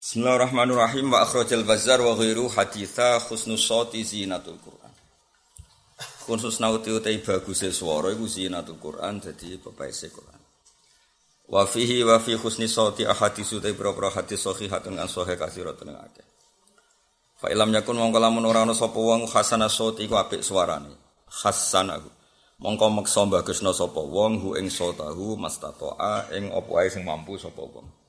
Bismillahirrahmanirrahim wa akhrajal bazar wa ghairu haditha khusnus sawti zinatul Qur'an. Khusus nauti utai baguse swara iku zinatul Qur'an dadi pepaese Qur'an. Wa fihi wa fi khusni sawti ahadits utai propro hadis sahihatun an sahih kathiratun akeh. Fa ilam yakun mongko lamun ora ana sapa wong hasana sawti iku apik suarane. Hasanahu. Mongko meksa bagusna sapa wong hu ing sautahu mastatoa ing ae sing mampu sapa wong.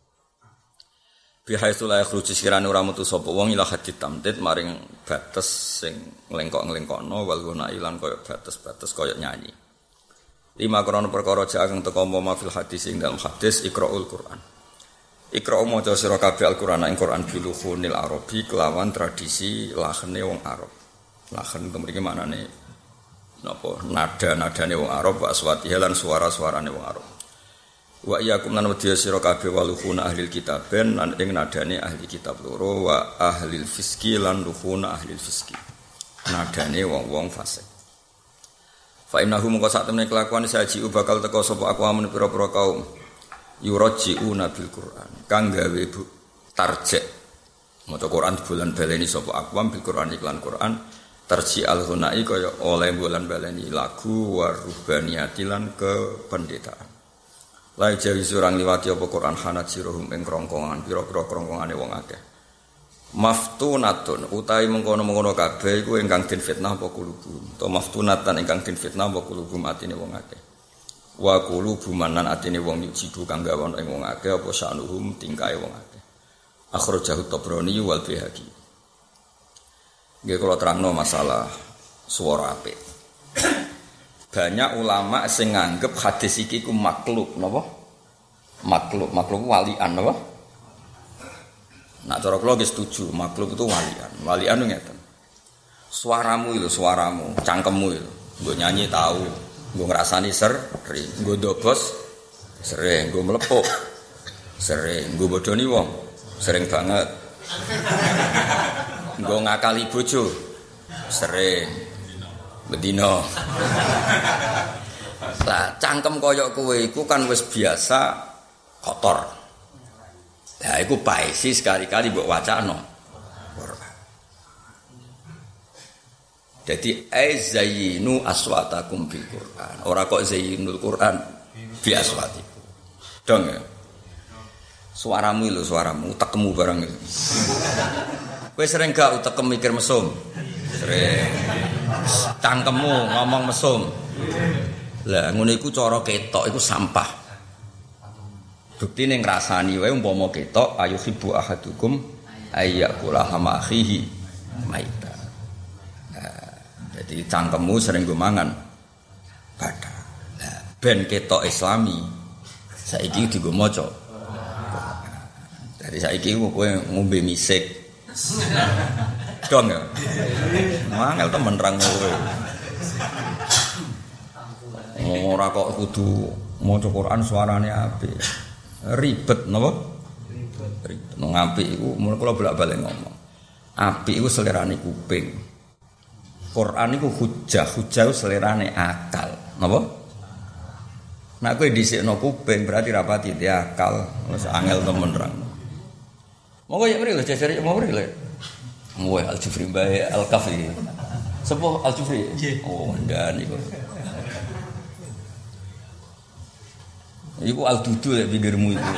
Bihaitsu la yakhruju sirane ora metu sapa wong ila hadit tamtid maring batas sing nglengkok-nglengkokno wal guna ilan kaya batas-batas kaya nyanyi. Lima krono perkara kang teka ma fil hadis ing dalam hadis Iqraul Quran. Iqra maca sira Al-Qur'an ing Quran biluhunil Arabi kelawan tradisi lahene wong Arab. Lahen mriki maknane napa nada-nadane wong Arab wa aswati lan suara-suarane wong Arab. Wa iyyakum lan wedya sira kabeh waluhuna ahli kitaben lan ing nadane ahli kitab loro wa ahli fiski lan luhuna ahli fiski. Nadane wong-wong fasik. Fa innahu mongko sak temene kelakuan saji bakal teko sapa aku amun pira-pira kaum yurajiuna bil Qur'an. Kang gawe tarjek maca Quran bulan baleni sapa akwam bil Qur'an iklan Quran tarji al hunai kaya oleh bulan baleni lagu lan kependetaan. Lai jawi surang liwati apa Quran hanat sirohum ing krongkongan pira-pira krongkongane wong akeh. Maftunatun utawi mengkono-mengkono kabeh iku ingkang den fitnah apa kulubu. To maftunatan ingkang den fitnah apa kulubu atine wong akeh. Wa kulubu manan atine wong yujidu kang gawon ing wong akeh apa sanuhum tingkae wong akeh. Akhrajahu Tabrani wal Baihaqi. Nggih kula terangno masalah suara apik banyak ulama sing nganggep hadis iki ku makhluk napa? Makhluk makhluk walian napa? Nak cara kula nggih setuju makhluk itu walian. Walian ngeten. Suaramu itu suaramu cangkemmu itu. Gue nyanyi tahu gue ngerasani sering gue dobos sering. Gue melepuk sering. Gue bodoni wong sering banget. Gue ngakali bojo sering Bedino. Lah cangkem koyok kowe iku kan wis biasa kotor. Lah iku paisi sekali-kali mbok wacana. Jadi azayyinu aswatakum bil Qur'an. Ora kok zayyinul Qur'an bi aswatikum. Dong ya. Suaramu lho suaramu, utekmu barang itu. Kowe sering gak utekem mikir mesum? Sering. Cangkemmu ngomong mesum. Lah ngono iku cara ketok iku sampah. Bukti ning ngrasani wae umpama ketok ayu hibu ahadukum ayyakula hama akhihi maita. Nah, jadi cangkemmu sering gue mangan pada. Nah, ben ketok islami saiki digo maca. Dari saiki kowe ngombe misik. Dong ya. Mangel temen rang kowe. Ora kok kudu maca Quran suarane apik. Ribet napa? Ribet. Nang apik iku mulai kula bolak-balik ngomong. Apik iku selerane kuping. Quran iku hujah, hujah iku selerane akal. Napa? Nek kowe dhisikno kuping berarti rapati di akal, wis angel temen rang. Monggo ya mriki lho jajare mau mriki lho. Wah, Al Jufri bae Al Kafi. Sepuh Al Jufri. Oh, ndan iku. Iku Al Dudu ya pinggirmu itu.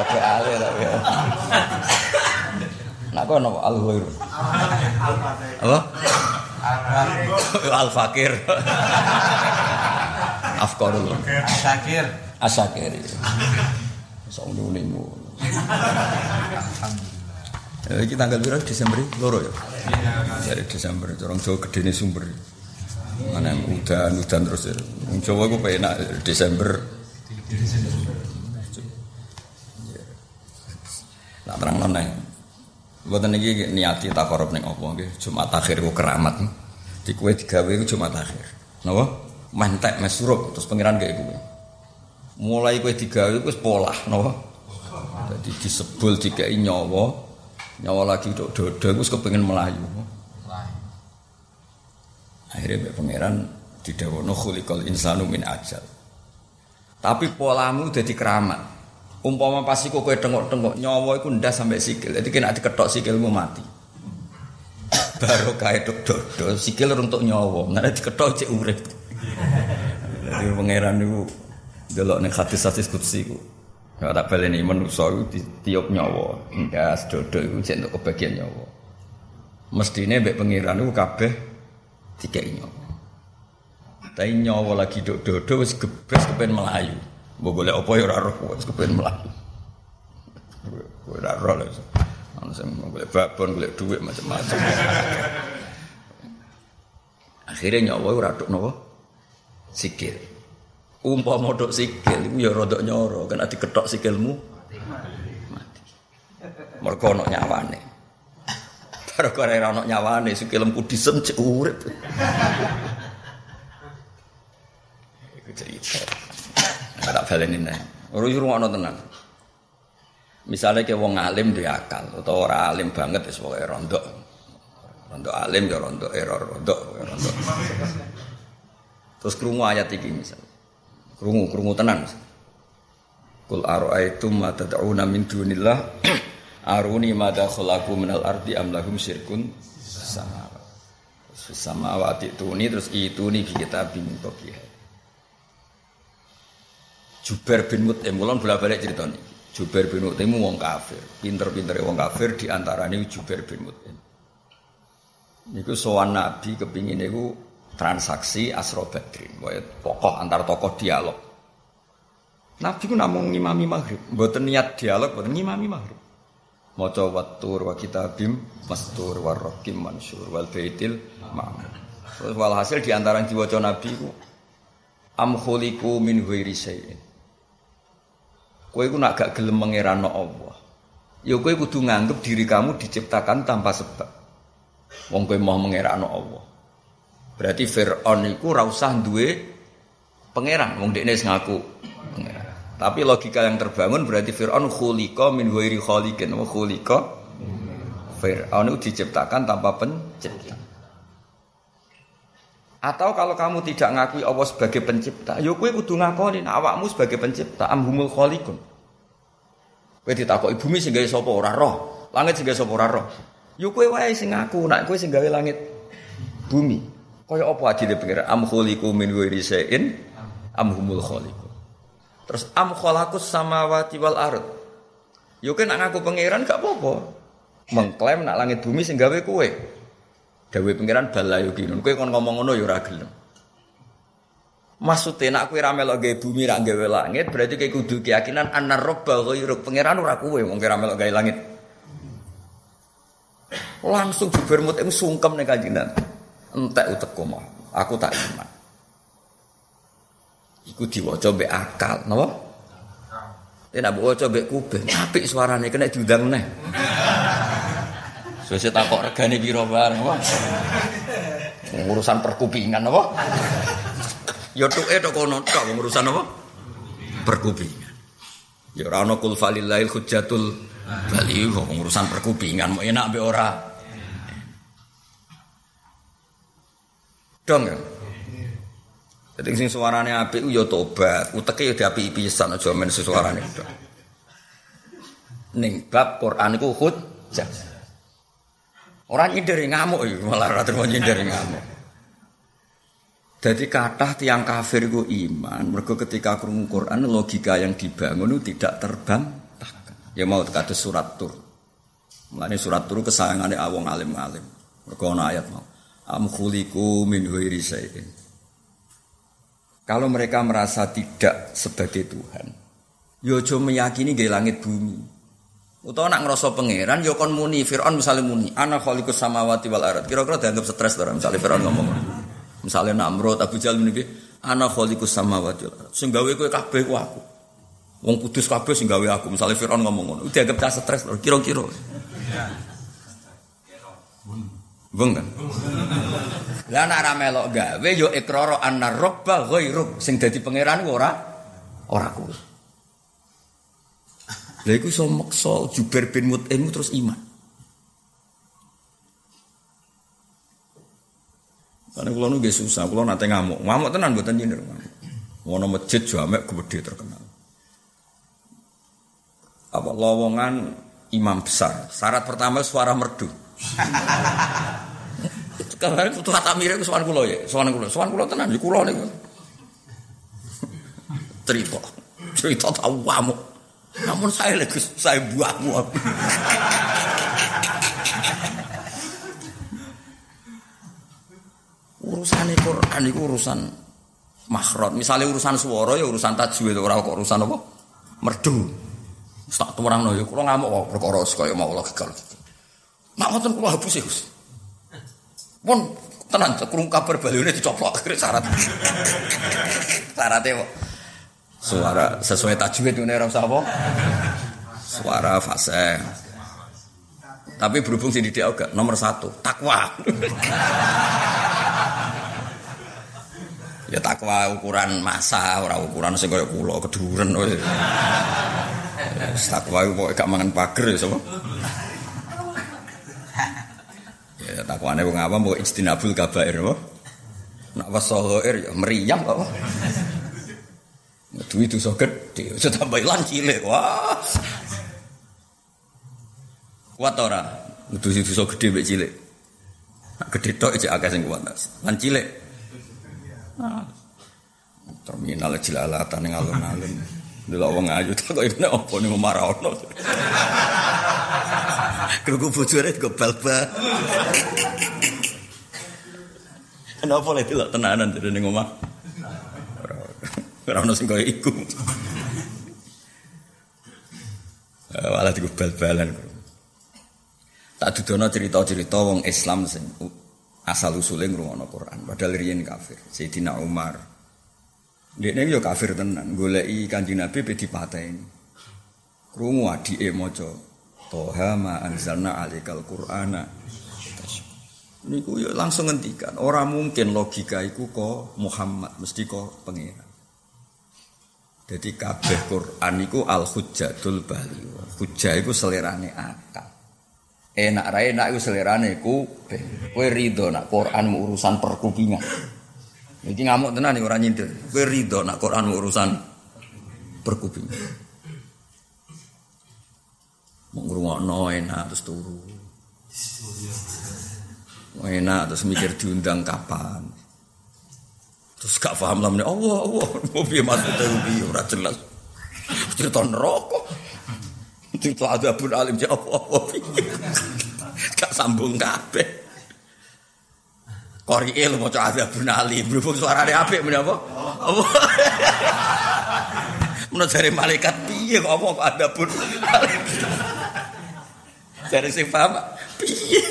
Oke, ale lah ya. Nak kok Al Ghair? Apa? Al Fakir. Afkarul. Syakir. Asakir. Sok ndunimu. Eh, iki tanggal berapa Desember loro ya? Dari Desember, orang Jawa gede nih sumber. Mana yang udan, udan terus ya. Orang Jawa gue enak Desember. Tak terang nona. Buat ini niati tak korup neng opo, cuma takhir gue keramat. Di kue tiga gue cuma takhir. Napa? Mantek mesurup terus pangeran kayak gue. Mulai kue tiga gue pola, napa? Jadi disebul dikai nyawa, nyawa lagi dok dodo, gue kepengen melayu. Akhirnya Mbak Pangeran didawono khuliqal insanu min ajal. Tapi polamu jadi keramat. Umpama pas iku kowe tengok-tengok nyawa iku ndas sampai sikil. Jadi kena diketok sikilmu mati. Baru kae dok dodo sikil untuk nyawa, ngene diketok cek urip. Jadi pangeran niku delok ning hadis-hadis kutsi iku. Ya tak baleni manusa iku ditiup nyawa, ndas dodo iku cek untuk kebagian nyawa. Mestine mbek pangeran niku kabeh dikeki nyawa. Tapi nyawa lagi dok dodo wis gebes kepen melayu. Mbok golek apa ya ora roh kepen. Kowe ora roh lho. Ana sing babon, golek dhuwit macam-macam. Akhirnya nyawa ora tok napa? Sikil. Umpama tok sikil iku ya rada nyoro, kena diketok sikilmu mati. Mergo ana nyawane. Baru kare ora ana nyawane sikilmu disem cek urip. Iku cerita. Tak baleni nih. Ora ono tenan. Misalnya kayak wong alim dia akal atau orang alim banget ya sebagai rondo, rondo alim ya rondo error rondo ya rondo. Terus kerungu ayat ini misal, kerungu kerungu tenan. Kul aro'aitum ma tad'una min dunillah aruni ma dakhalahu minal ardi am lahum syirkun sama sama wati tuni terus itu nih kita bingung kopiah Jubair bin Mut'im, mulon bolak-balik cerita ini. Jubair bin Mut'im wong kafir, pinter-pinter wong kafir di ini Jubair bin Mut'im. Niku sowan Nabi kepingin niku transaksi Asro Badrin, pokok antar tokoh dialog. Nabi ku namung ngimami maghrib, mboten niat dialog, mboten ngimami maghrib. Maca wattur wa kitabim mastur wa rakim mansur wal baitil ma'mur. Walhasil di antara diwaca Nabi ku am min ghairi syai'in. Kowe iku nak gak gelem mengerano Allah. Ya kowe kudu nganggep diri kamu diciptakan tanpa sebab. Wong kowe mau mengerano Allah. Berarti Fir'aun iku ora usah duwe pangeran, wong dekne ngaku pangeran. Tapi logika yang terbangun berarti Fir'aun khuliqa min ghairi khaliqin wa khuliqa Fir'aun itu diciptakan tanpa pencipta. Atau kalau kamu tidak ngakui Allah sebagai pencipta, ya kowe kudu ngakoni awakmu sebagai pencipta, amhumul khaliqun. Kowe ditakoki bumi sing gawe sapa ora roh, langit sing gawe sapa ora roh. Ya kowe wae sing ngaku, nek kowe sing gawe langit bumi. Kaya apa adile pikir am khaliqu min ghairi shay'in amhumul khaliqun. Terus am khalaqus samawati wal ard. Yo nak ngaku pangeran gak apa-apa. Mengklaim nak langit bumi sing gawe kowe. Dawe pangeran balayu kinun. Kowe kon ngomong ngono ora gelem. Maksudnya nak kowe ra melok gawe bumi ra gawe langit, berarti kowe kudu keyakinan anar robba ghairu pangeran ora wong ora melok gawe langit. Langsung Jubair Mut'im sungkem ning kanjeng Entek utekku mah. Aku tak iman. Iku diwaca mbek akal, napa? Nek nak waca mbek kuping, apik suarane kena diundang neh. Sese takok regane piro bareng apa? Urusan perkupingan apa? Ya tuke tok kono tok urusan apa? Perkupingan. Ya ora ana kul falillahil hujjatul bali urusan perkupingan mau enak be ora. Dong ya. Jadi sing suarane apik ya tobat, uteke ya diapiki pisan aja men suarane. Ning bab Quran iku hujjah. Orang nyindari ngamuk malah rata mau nyindari ngamuk. Jadi kata tiang kafir itu iman, mereka ketika kerungu Quran logika yang dibangun itu tidak terbantahkan. Ya mau kata surat tur. Mulane surat tur kesayangannya awong alim-alim. Mereka ana ayat mau. Am min Kalau mereka merasa tidak sebagai Tuhan, yojo ya meyakini gaya langit bumi. Utawa nak ngerasa pangeran ya kon muni Firaun misalnya muni ana khaliqus samawati wal ard. Kira-kira dianggap stres to misalnya Firaun ngomong. Misalnya Namrud Abu Jahal muni ana khaliqus samawati wal ard. Sing gawe kabeh ku aku. Wong kudus kabeh sing gawe aku. Misalnya Firaun ngomong ngono. Dianggap cah stres to kira-kira. Bung kan? Lah nak ra melok gawe yo ikrara anna rabba ghairuk sing dadi pangeran ora ora kuwi. Lah iku iso maksa Jubair bin Mut'im terus iman. Karena kalau nunggu susah, kalau nanti ngamuk, ngamuk tenan buatan nyindir. Wono masjid jamek gede terkenal. apa lowongan imam besar. Syarat pertama suara merdu. Kemarin kutu mirip itu suara kulo ya, suara kulo, suara kulo tenan, di kulo nih. Cerita, cerita tahu kamu. Namun saya lagi saya buahmu. urusan Quran itu urusan makhrot. Misalnya urusan suara ya urusan tajwid ora kok urusan apa? Merdu. Tak turang ya kula ngamuk kok perkara mau Allah gagal. Mak ngoten kula hapus ya. Pun tenan krung kabar balune dicoplok syarat. Syaratnya suara sesuai tajwid ini ora usah? Suara fase. Tapi berhubung sih dia agak nomor satu takwa. ya takwa ukuran masa, ora ukuran sing kaya kula keduren takwa kok gak mangan pager ya sapa? Ya takwane wong apa mau ijtinabul kabair apa? Nak wasohoir ya meriam apa? Duit itu so gede, sudah tambah lan cilik. Wah. Kuat ora? Duit itu so gede mbek cilik. Gede tok iki akeh sing kuat. Lan cilik. Terminal jilalatan yang alun-alun. Dulu wong ayu tak kok ini nih marono. Kruku bojone go bal-bal. Kenapa lagi lo tenanan dari ning omah? Ora ono sing koyo iku. Walah diku bal-balan. Tak dudono cerita-cerita wong Islam sing asal usulnya ngrungokno Quran padahal riyen kafir Sayyidina Umar ini yo kafir tenan goleki kanjeng Nabi pe dipateni krungu adike maca Toha ma anzalna alikal Qur'ana niku yo langsung ngendikan orang mungkin logika iku kok Muhammad mesti kok pengiran jadi kabeh Quran iku al hujjatul bali hujjah iku selerane akal enak ra enak iku selerane kuping. Kowe rido nak Quran urusan perkupingan. Iki ngamuk tenan ora nyindir. Kowe rido nak Quran urusan perkupingan. Mau ngrungokno enak terus turu. Enak terus mikir diundang kapan. Terus gak paham lah Allah Allah mau piye maksudnya piye ora jelas. Cerita neraka. Itu ada pun alim jawab apa Gak sambung kabeh. Mau coba ada pun alim. Berhubung suara apik apa? Apa? Menurut dari malaikat piye kok apa kok ada pun alim. Dari sing paham piye?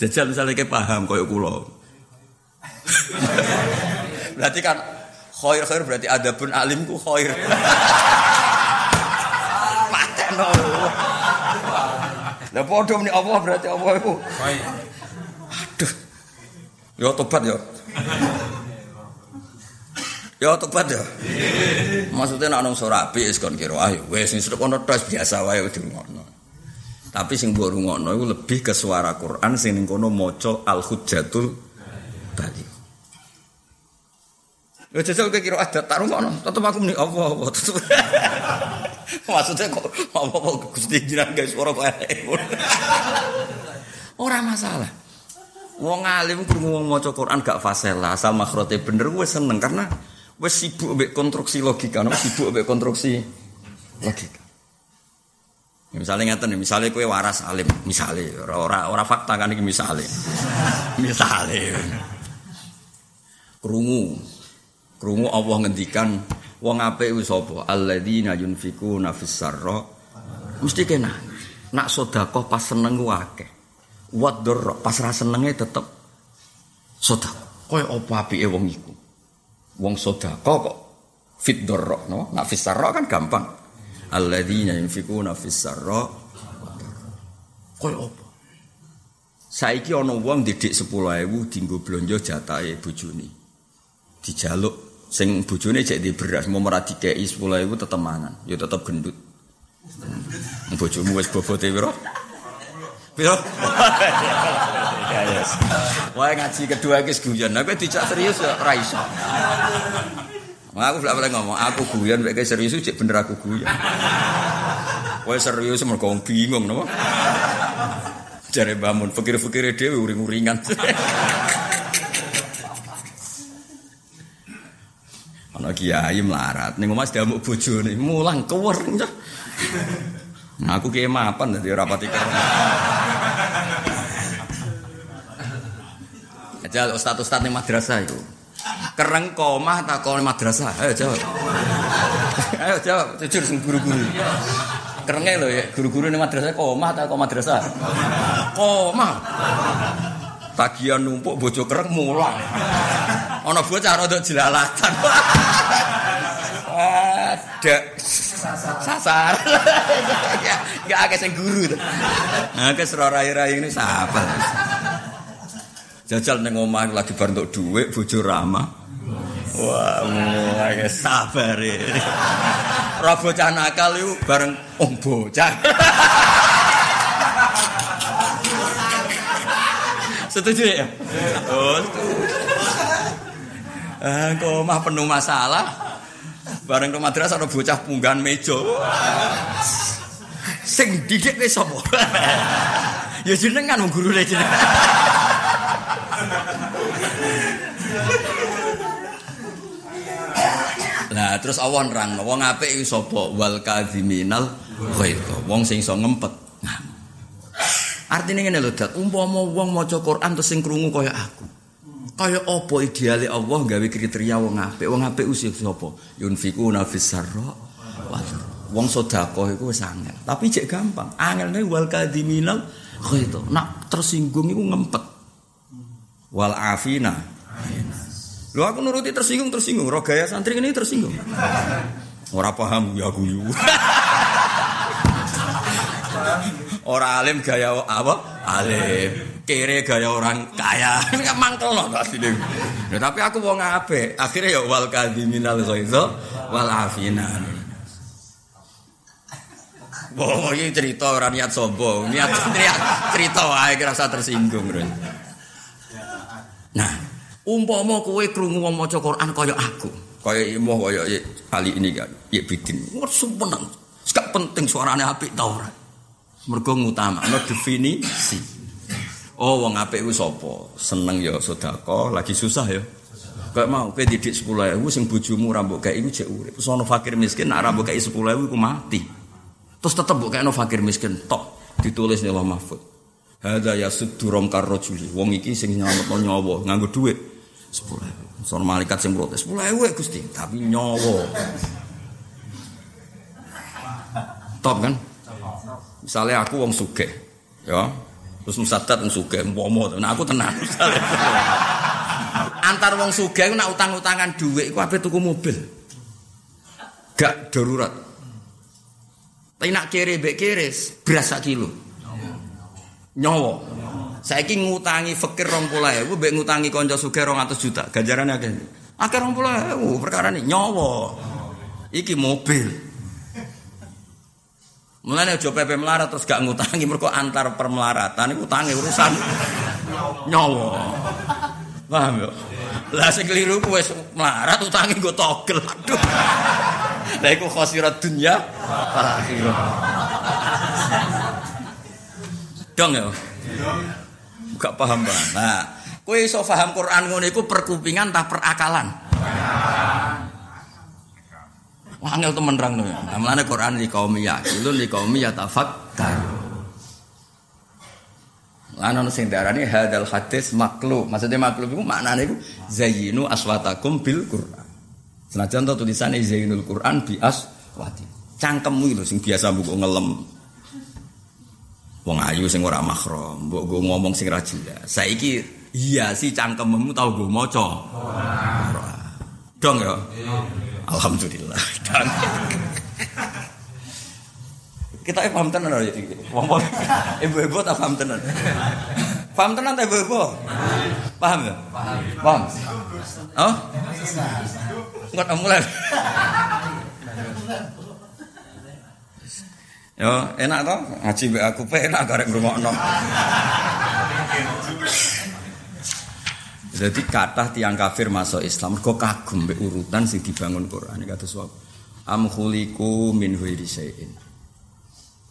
Jajal misalnya kayak paham koyo kulo. berarti kan khair khair berarti ada pun alimku khair. no. Lah padha meni Allah berarti Allah iku. Aduh. Ya tobat ya. Ya tobat ya. Maksudnya ana suara apik wis kon kira ayo wis sing sedek ono tos biasa wae dirungokno. Tapi sing mbok rungokno iku lebih ke suara Quran sing ning kono maca Al-Hujjatul Bali. Ya jajal kira ada tak rungokno, tetep aku muni Allah Allah tetep. Maksudnya kok apa-apa Gusti jiran guys suara kok Ora masalah. Wong alim krungu wong maca Quran gak fasela, asal makhrote bener wis seneng karena wis sibuk mbek konstruksi logika, no? sibuk mbek konstruksi logika. Ya, misalnya ngeten, misalnya kue waras alim, misalnya ora ora fakta kan ini misalnya, misalnya krungu, krungu Allah ngendikan Wong apik ku sapa? Alladzina yunfikuna fis sarra. Mesti kena. Nak sedekah pas seneng akeh. Wat pas ra senenge tetep sedekah. Kaya apa apike wong iku? Wong sedekah kok fit dorro, no? Nak fis kan gampang. Alladzina yunfikuna fis sarra. Kaya apa? Saiki ana wong didik 10.000 dienggo blonjo jatahe bojone. Dijaluk sing bojone cek di beras mau merati kei sepuluh ribu tetep mangan ya tetep gendut bojomu wis bobote piro piro ya yes wah ngaji kedua guys guyon aku dijak serius ya ora iso Aku bolak balik ngomong, aku guyon, kayak serius cek bener aku guyon. Wah serius mergo bingung napa? Jare bangun pikir-pikir dhewe uring-uringan. Ana kiai melarat ning Mas diamuk bojone mulang kewer. Nah, aku kiai mapan dadi ora pati Aja ustaz-ustaz ning madrasah itu. Kereng komah tak kau madrasah. Ayo jawab. Ayo jawab, jujur sing guru-guru. Kerenge lho ya, guru-guru ning madrasah komah tak kau madrasah. Komah. Tagihan numpuk bojo kereng mulang. Ana bocah rada jelalatan. Ada sasar. Enggak akeh sing guru. Nah, kes rai-rai ini siapa? Jajal neng omah lagi bar untuk dhuwit bojo ramah. Wah, mulai sabar ya. Ora bocah nakal iku bareng om bocah. setuju ya? Oh, Eh, kok omah penuh masalah. Bareng ke madrasah ada bocah punggan meja. Sing didik wis sapa? ya jenengan wong gurune jenengan. Nah, terus awan rang, wong apik iki sapa? Wal kadziminal ghaidha. Wong sing iso ngempet. Artinya ngene lho, Dat. Umpama wong maca Quran terus sing krungu kaya aku. Kaya apa ideale Allah gawe kriteria wong apik? Wong apik usih sapa? Yunfikuna fis sarra Wong sedekah iku wis angel. Tapi cek gampang. Angel wal kadziminal ghaidha. Nak tersinggung iku ngempet. Wal afina. Lu aku nuruti tersinggung tersinggung. Roh gaya santri ini tersinggung. Ora paham ya guyu. Ora alim gaya apa? Alim. Kere gaya orang kaya. Ini kan mangkel loh asline. Ya, tapi aku wong apik. Akhirnya ya wal kadiminal ghaidha wal afina. Boh, ini cerita orang niat sombong, niat cerita wae rasa tersinggung. Nah, Umpama kowe krungu wong maca Quran kaya aku, kaya imoh kaya kali ini kan, ya bidin. Wes seneng. Gak penting suarane apik ta ora. Mergo ngutamakno definisi. Oh wong apik ku sapa? Seneng ya sedekah, lagi susah ya. Kayak mau kowe didik 10.000 sing bojomu ora mbok iku jek urip. Sono fakir miskin nek ora mbok gawe 10.000 iku mati. Terus tetep mbok gawe fakir miskin tok ditulis ning Allah Mahfud. Hadza yasuddu rom karrajuli. Wong iki sing nyelametno nyawa nganggo dhuwit. sepuluh Soal malaikat sing protes sepuluh ewu gusti tapi nyowo top kan misalnya aku wong suge ya terus musadat wong suge mpomo nah aku tenang antar wong suge nak utang-utangan duit aku apa tuku mobil gak darurat tapi nak kiri bek kiri beras kilo nyowo Saiki ngutangi fakir 20.000 mbek ngutangi kanca sugih 200 juta. Ganjarane akeh. Akeh 20.000 perkara ini nyawa. Iki mobil. Mulane aja pepe melarat terus gak ngutangi mergo antar permelaratan iku utangi urusan nyawa. Paham ya? Lah sing keliru ku melarat utangi nggo togel. Aduh. Lah iku khosirat dunya akhirat. Dong ya. gak paham bang. Nah, kue iso paham Quran ngono iku perkupingan tak perakalan. Wah, angel temen rang ya. Namanya Quran di kaum itu di kaum yatafakkar. Lan ono sing darani hadal hadis makhluk. Maksudnya makhluk itu maknane iku zayyinu aswatakum bil Quran. Senajan to tulisane zayyinul Quran bi aswati. Cangkemmu lho sing biasa mbok ngelem. wong ayu sing ora mahram, mbok go ngomong sing ra jelas. Saiki iya si cangkemmu tau go maca. Dong ya. Alhamdulillah. Dan kita eh paham tenan ya Wong ibu-ibu tak paham tenan. Paham tenan ta ibu-ibu? Paham ya? Paham. Oh? Enggak mulai. Yo, enak toh? Ngaji mbek aku pe enak karek ngrungokno. Jadi kata tiang kafir masuk Islam kok kagum be urutan sing dibangun Quran kata suap. Am khuliku min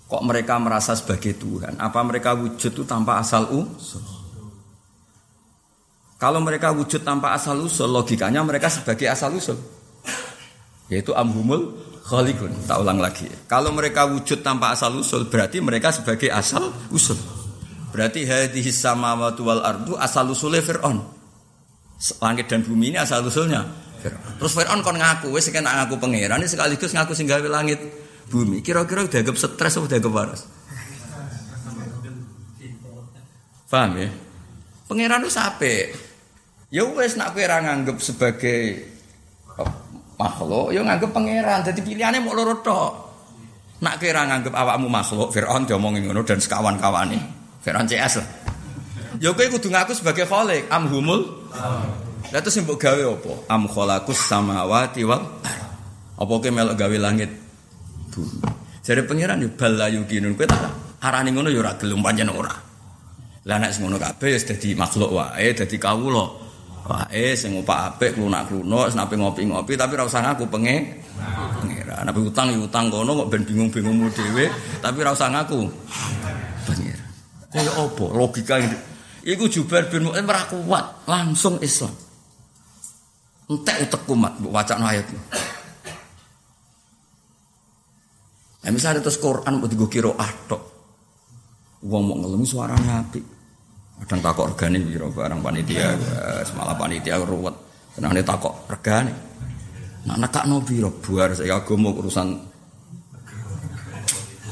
Kok mereka merasa sebagai Tuhan? Apa mereka wujud itu tanpa asal usul? Kalau mereka wujud tanpa asal usul, logikanya mereka sebagai asal usul. Yaitu amhumul khalikun. Tak ulang lagi. Kalau mereka wujud tanpa asal usul, berarti mereka sebagai asal usul. Berarti hadhihi samawati wal ardu asal usulnya Fir'aun. Langit dan bumi ini asal usulnya. Terus Fir'aun kon ngaku, wis kena ngaku pangeran, sekaligus ngaku sing gawe langit bumi. Kira-kira udah agak stres atau udah agak waras? Paham ya? Pangeran itu sape. Ya wes nak kowe nganggep sebagai oh, makhluk, ya nganggep pangeran. Jadi pilihannya mau loro tok. Nak kowe nganggep awakmu makhluk, Firaun diomongin ngono dan sekawan-kawane. Firaun CS lah. Ya kowe kudu ngaku sebagai khalik, amhumul. Lah terus mbok gawe apa? Am khalaqus samawati wal Apa kowe melok gawe langit bumi. Jadi pangeran yo bal yukinun kowe tak arani ngono yo ora gelem pancen ora. Lah nek ngono kabeh wis dadi makhluk wae, dadi kawula. Wae sing opak apik klunak-klunuk, senape ngopi-ngopi tapi ora usah ngaku penge. Pangeran, nek utang yo utang kono kok ben bingung-bingungmu dhewe, tapi ora usah ngaku. Pangeran. Kaya apa logika? Iku Jubair bin Mut'im ora kuat, langsung Islam. Entek utek kumat, mbok wacana ayat. Nah, misalnya terus Quran buat gue kira atok, uang mau ngelemi suaranya api. Kadang takok organik biro barang panitia, semalam panitia ruwet. Tenang ini takok regane. Nah nekak no biro buar saya mau urusan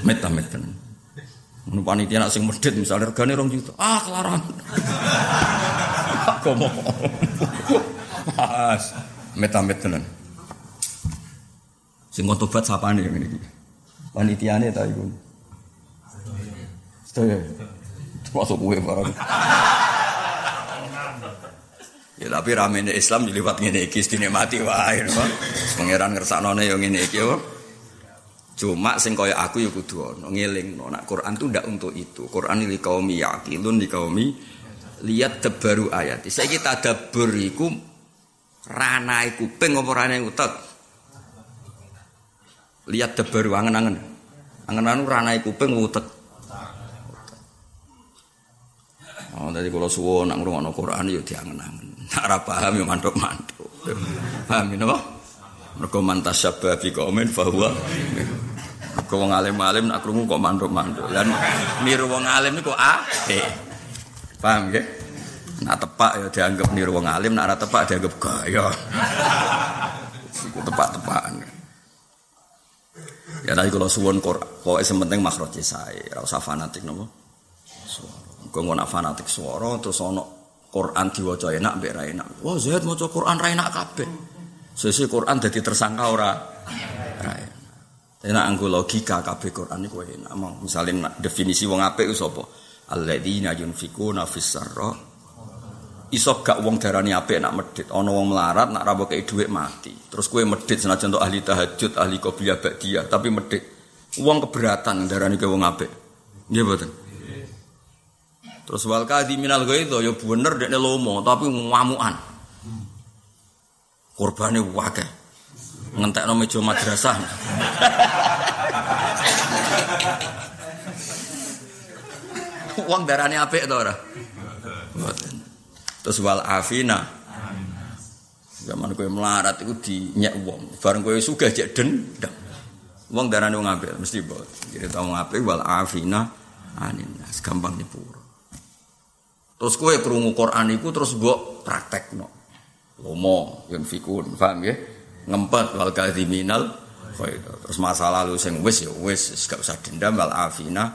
meta. Panitia nak sing medit misalnya regane rong juta, ah kelaran. Agama. Mas, meta meta. Sing tobat siapa nih yang ini? Panitiane ta iku. Sedaya. Masuk kue barang. Ya tapi ramene Islam diliwat ngene iki dinikmati wae no. Pangeran ngersaknone yo ngene iki yo. Cuma sing kaya aku ya kudu ono ngelingno nek Quran tuh ndak untuk itu. Quran ini kaum yaqilun di kaum lihat tebaru ayat. Saiki tadabbur iku ranae kuping apa ranae utek? lihat debar angen-angen. Angen-angen ranai kuping utek. Oh, tadi kalau suwo nak ngurungokno Quran ya diangen-angen. Nak ora paham ya mantuk-mantuk. Paham ya napa? Mergo mantas sabab bi komen bahwa Mergo wong alim-alim nak krungu kok mantuk-mantuk. Lan niru wong alim iku apik. Paham ya? Nak tepak ya dianggap niru wong alim, nak ora tepak dianggap gaya. Iku tepak-tepakan. Ya tadi kalau suwon kok kok penting makroje saya, ora usah fanatik nopo. Kok ngono fanatik suara terus ono Quran diwaca enak mbek ra enak. Wah, Zaid maca Quran ra enak kabeh. Sesi Quran dadi tersangka ora? Ra enak. Enak anggo logika kabeh Quran iku enak. Misalnya definisi wong apik ku sapa? Alladzina yunfikuna fis sarra iso gak wong darani apik nak medit ana wong melarat nak rawo kei dhuwit mati. Terus kue medit senajan untuk ahli tahajud ahli qobliyah dia tapi medit wong keberatan darani ke wong apik. Nggih mboten? Terus wal kadhi minal ghaidho ya bener dekne lomo tapi ngamukan kurbane wakeh ngentekno meja madrasah wong darani apik to ora Terus wal afina. Zaman kowe melarat iku dinyek wong. Bareng kowe sugih cek dendam. Wong darane wong apik mesti bot. Jadi tau apik wal afina anin gampang nyepuro. Terus kowe krungu Quran iku terus mbok praktekno. Lomo yen fikun, paham ya? Ngempet wal kadhiminal Terus masa lalu sing wis ya wis gak usah dendam wal afina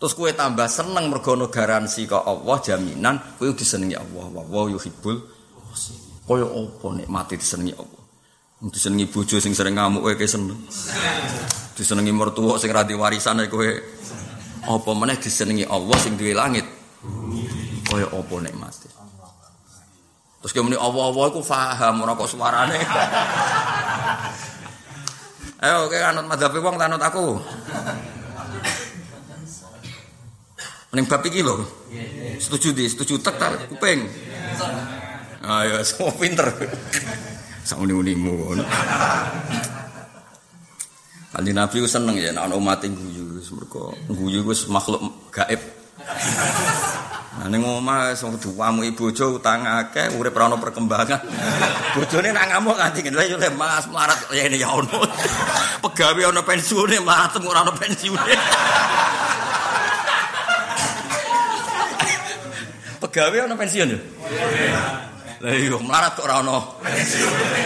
Terus kue tambah seneng mergono garansi ke Allah jaminan kue disenengi Allah. Wa yuhibbul kaya apa mati disenengi Allah. Disenengi bojo sing sering ngamuk kowe seneng. Disenengi mertua sing ra warisan kowe apa meneh disenengi Allah sing duwe langit. Kaya apa mati. Terus kemudian Allah-Allah iku paham ora kok suarane. Ayo oke anut madzhab wong tanut aku. Mending bab iki lho. setuju di, setuju tek ta kuping. Ayo, semua pinter. Sak uni-unimu. Kanjeng Nabi ku seneng ya nek ana umat guyu, mergo guyu wis makhluk gaib. Nah ning omah wis duwamu ibu bojo utang akeh urip ora ono perkembangan. Bojone nak ngamuk nganti ngene yo Mas melarat ya ini ya ono. Pegawe ono pensiune melarat ora ono pensiune. Pegawe ono pensiun yo. Lah iya melarat kok ora ono pensiune.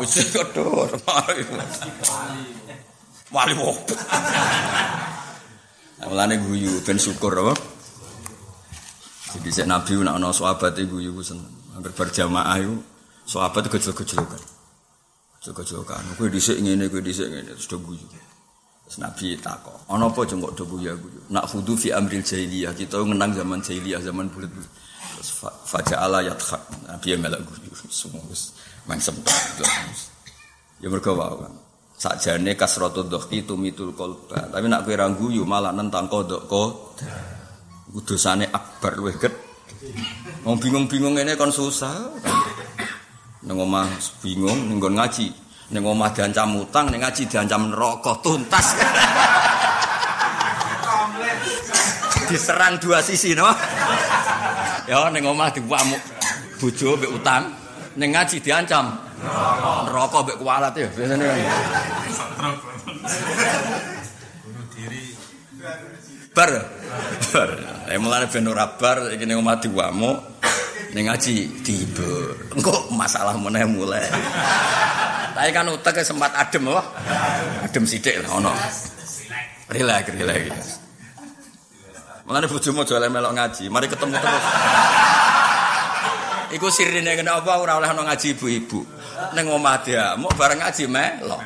Wis kodho Wali wopo. Mulane guyu ben syukur apa? Jadi sik Nabi nak ana sahabat e guyu seneng. Hampir berjamaah iku sahabat gejol-gejolokan. Gejol-gejolokan. Kowe dhisik ngene, kowe dhisik ngene terus do guyu. Terus Nabi takok, ana apa jeng kok do guyu guyu? Nak hudu fi amril jahiliyah, kita ngenang zaman jahiliyah, zaman bulat-bulat. Terus faja'ala yadkhak. Nabi yang melak guyu semua. Mangsem. Ya mergo wae. Sakjane kasratu dhaqi tumitul qalba. Tapi nak kowe ra guyu malah nentang kodok kok. Dosane akbar luwih. Wong bingung-bingung ngene kon susah. Nang omah bingung ning ngaji. Ning omah diancam utang, ning ngaji diancam neraka tuntas. Diserang dua sisi no. Ya ning omah diwamuk bojo mbek utang. Ning ngaji diancam neraka mbek kualat ya biasane. Bunuh diri. Bar. Bar. Ya mulane ben ora bar iki ning omah diwamu ning ngaji dibur. Engko masalah meneh mulai. Tapi kan utek sempat adem wah. Adem sithik lah ono. Rileks, rileks. Mulane bojomu aja melok ngaji, mari ketemu terus. Iku sirine kena ora oleh ana ngaji ibu-ibu. Ning omah dia, mau bareng ngaji melo.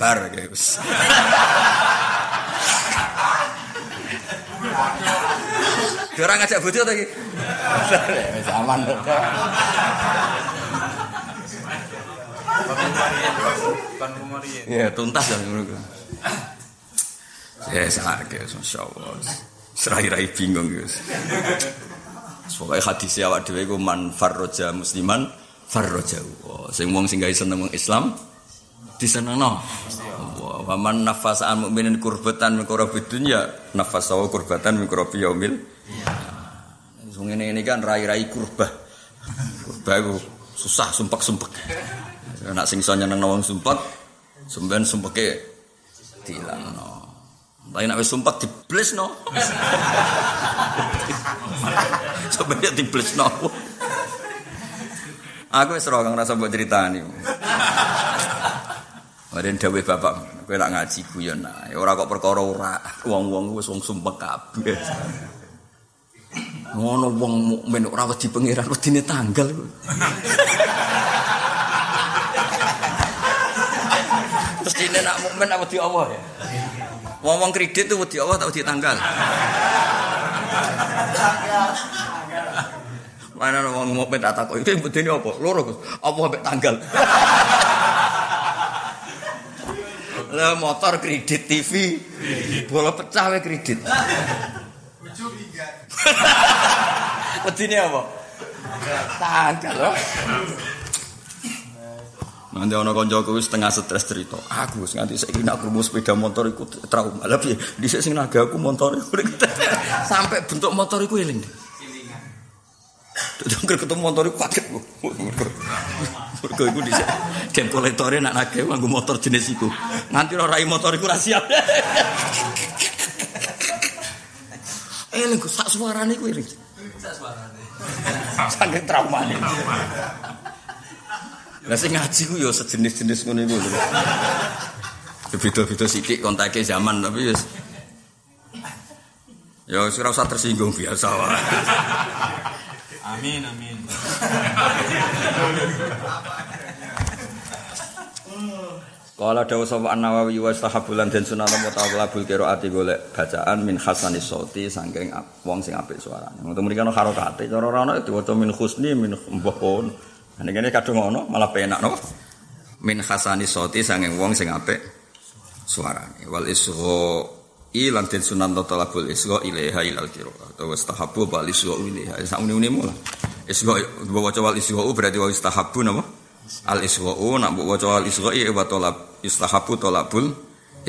Bar guys. Dia ngajak bojo ta iki? Wis aman to. Ya tuntas ya ngono. Ya sakit, masya Allah. Serai-rai bingung guys. Pokoknya hadisnya awak dhewe iku man farroja musliman farroja. Oh, sing wong sing gawe seneng wong Islam disenengno. Wa man nafasa an mukminin kurbatan min kurabi dunya nafasa wa kurbatan min yaumil. Wong ngene ini kan rai-rai kurbah. Kurbah iku susah sumpek-sumpek. Nak sing iso nyenengno wong sumpek, sumben sumpeke dilangno. Tapi nak wis sumpek diblesno. Sampai diblesno. Aku wis ora ngrasa mbok critani. Maren dawuh bapak, kowe nak ngaji guyon ae. Ora kok perkara ora wong-wong wis wong sumpek kabeh. Ngono wong mukmin ora wedi pangeran wedine tanggal. Terus dene nak mukmin apa di Allah ya? Wong-wong kredit tuh wedi Allah tak wedi tanggal. Mana wong mukmin tak takok iki bedene apa? Loro Gus. Apa mbek tanggal? Lah motor kredit TV bola pecah we kredit. Bojo minggat. Apa? Tanggal. Nanti ono kancaku wis setengah stres cerita. Aku wis nganti saiki nak krungu sepeda motor iku trauma. Lah piye? Dhisik sing naga aku motor iku sampai bentuk motor iku eling. Dadi ketemu motor iku kaget. Mergo iku dhisik den kolektore nak naga nganggo motor jenis iku. Nganti ora rai motor iku ra siap. Eling sak suarane iku eling. Sak suarane. Saking traumane. Lah sing ngaji ku ya sejenis-jenis ngono iku. Beda-beda sithik kontake zaman tapi wis Ya wis ora usah tersinggung biasa wae. Amin amin. Kala dawu sapa An-Nawawi wa sahabulan den sunan mutawalabul qiraati golek bacaan min hasanis sauti saking wong sing apik suarane. Untuk mriki ana harokate cara ana diwaca min husni min mbahun. Nek kene kadung ngono malah penak no. Min hasani soti sanging wong sing apik suarane. Wal isgho lan den sunan talabul isra ilaiha ilal qiraah atau istahabu bal isra ilaiha. Sak muni lah isra mbok waca wal isra berarti wa istahabu napa al isra nak mbok waca al isra wa talab istahabu talabul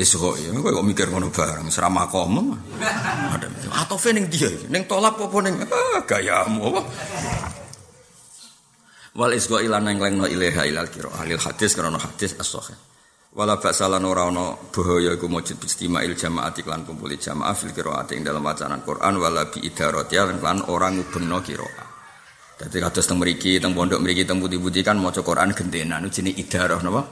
isra kowe kok mikir ngono bareng serah makom. Atau ning dia? Ning tolap apa ning ah, gayamu apa wal isra ilan nang lengno ilaiha ilal qiraah lil hadis karena hadis as-sahih Wala baksalan ora ana bahaya iku mujud istimail jamaah iklan kumpuli jamaah fil qiraat ing dalam wacanan Quran wala bi idarat ya lan ora ngubengno qiraat. Dadi kados teng mriki teng pondok mriki teng putih-putih kan maca Quran gentenan jenenge idarah napa?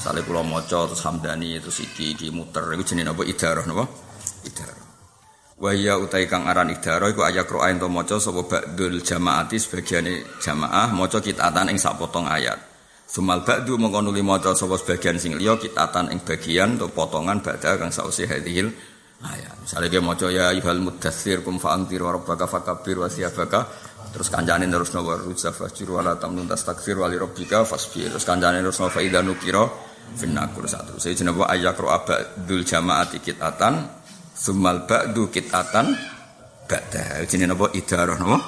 Sale kula maca terus hamdani terus iki iki muter iku jenenge napa idarah napa? Idarah. Wa ya utai kang aran idarah iku ayat Quran to maca sapa ba'dul jamaati sebagiane jamaah maca kitatan ing sapotong ayat. Sumal ba'du mongko nuli maca sapa sebagian sing liya kitatan ing bagian atau potongan ba'da kang sausi hadhil ayat. Misale ge maca ya ayyuhal mudaththir kum fa'antir wa rabbaka fakabbir wa siyabaka terus kancane terus nawa rujza fajir wala tamnun tastakfir wali rabbika fasbir terus kancane terus nawa faida nukira finnakur satu saya jenenge ayakro abadul jamaati kitatan sumal ba'du kitatan ba'da jenenge napa idarah napa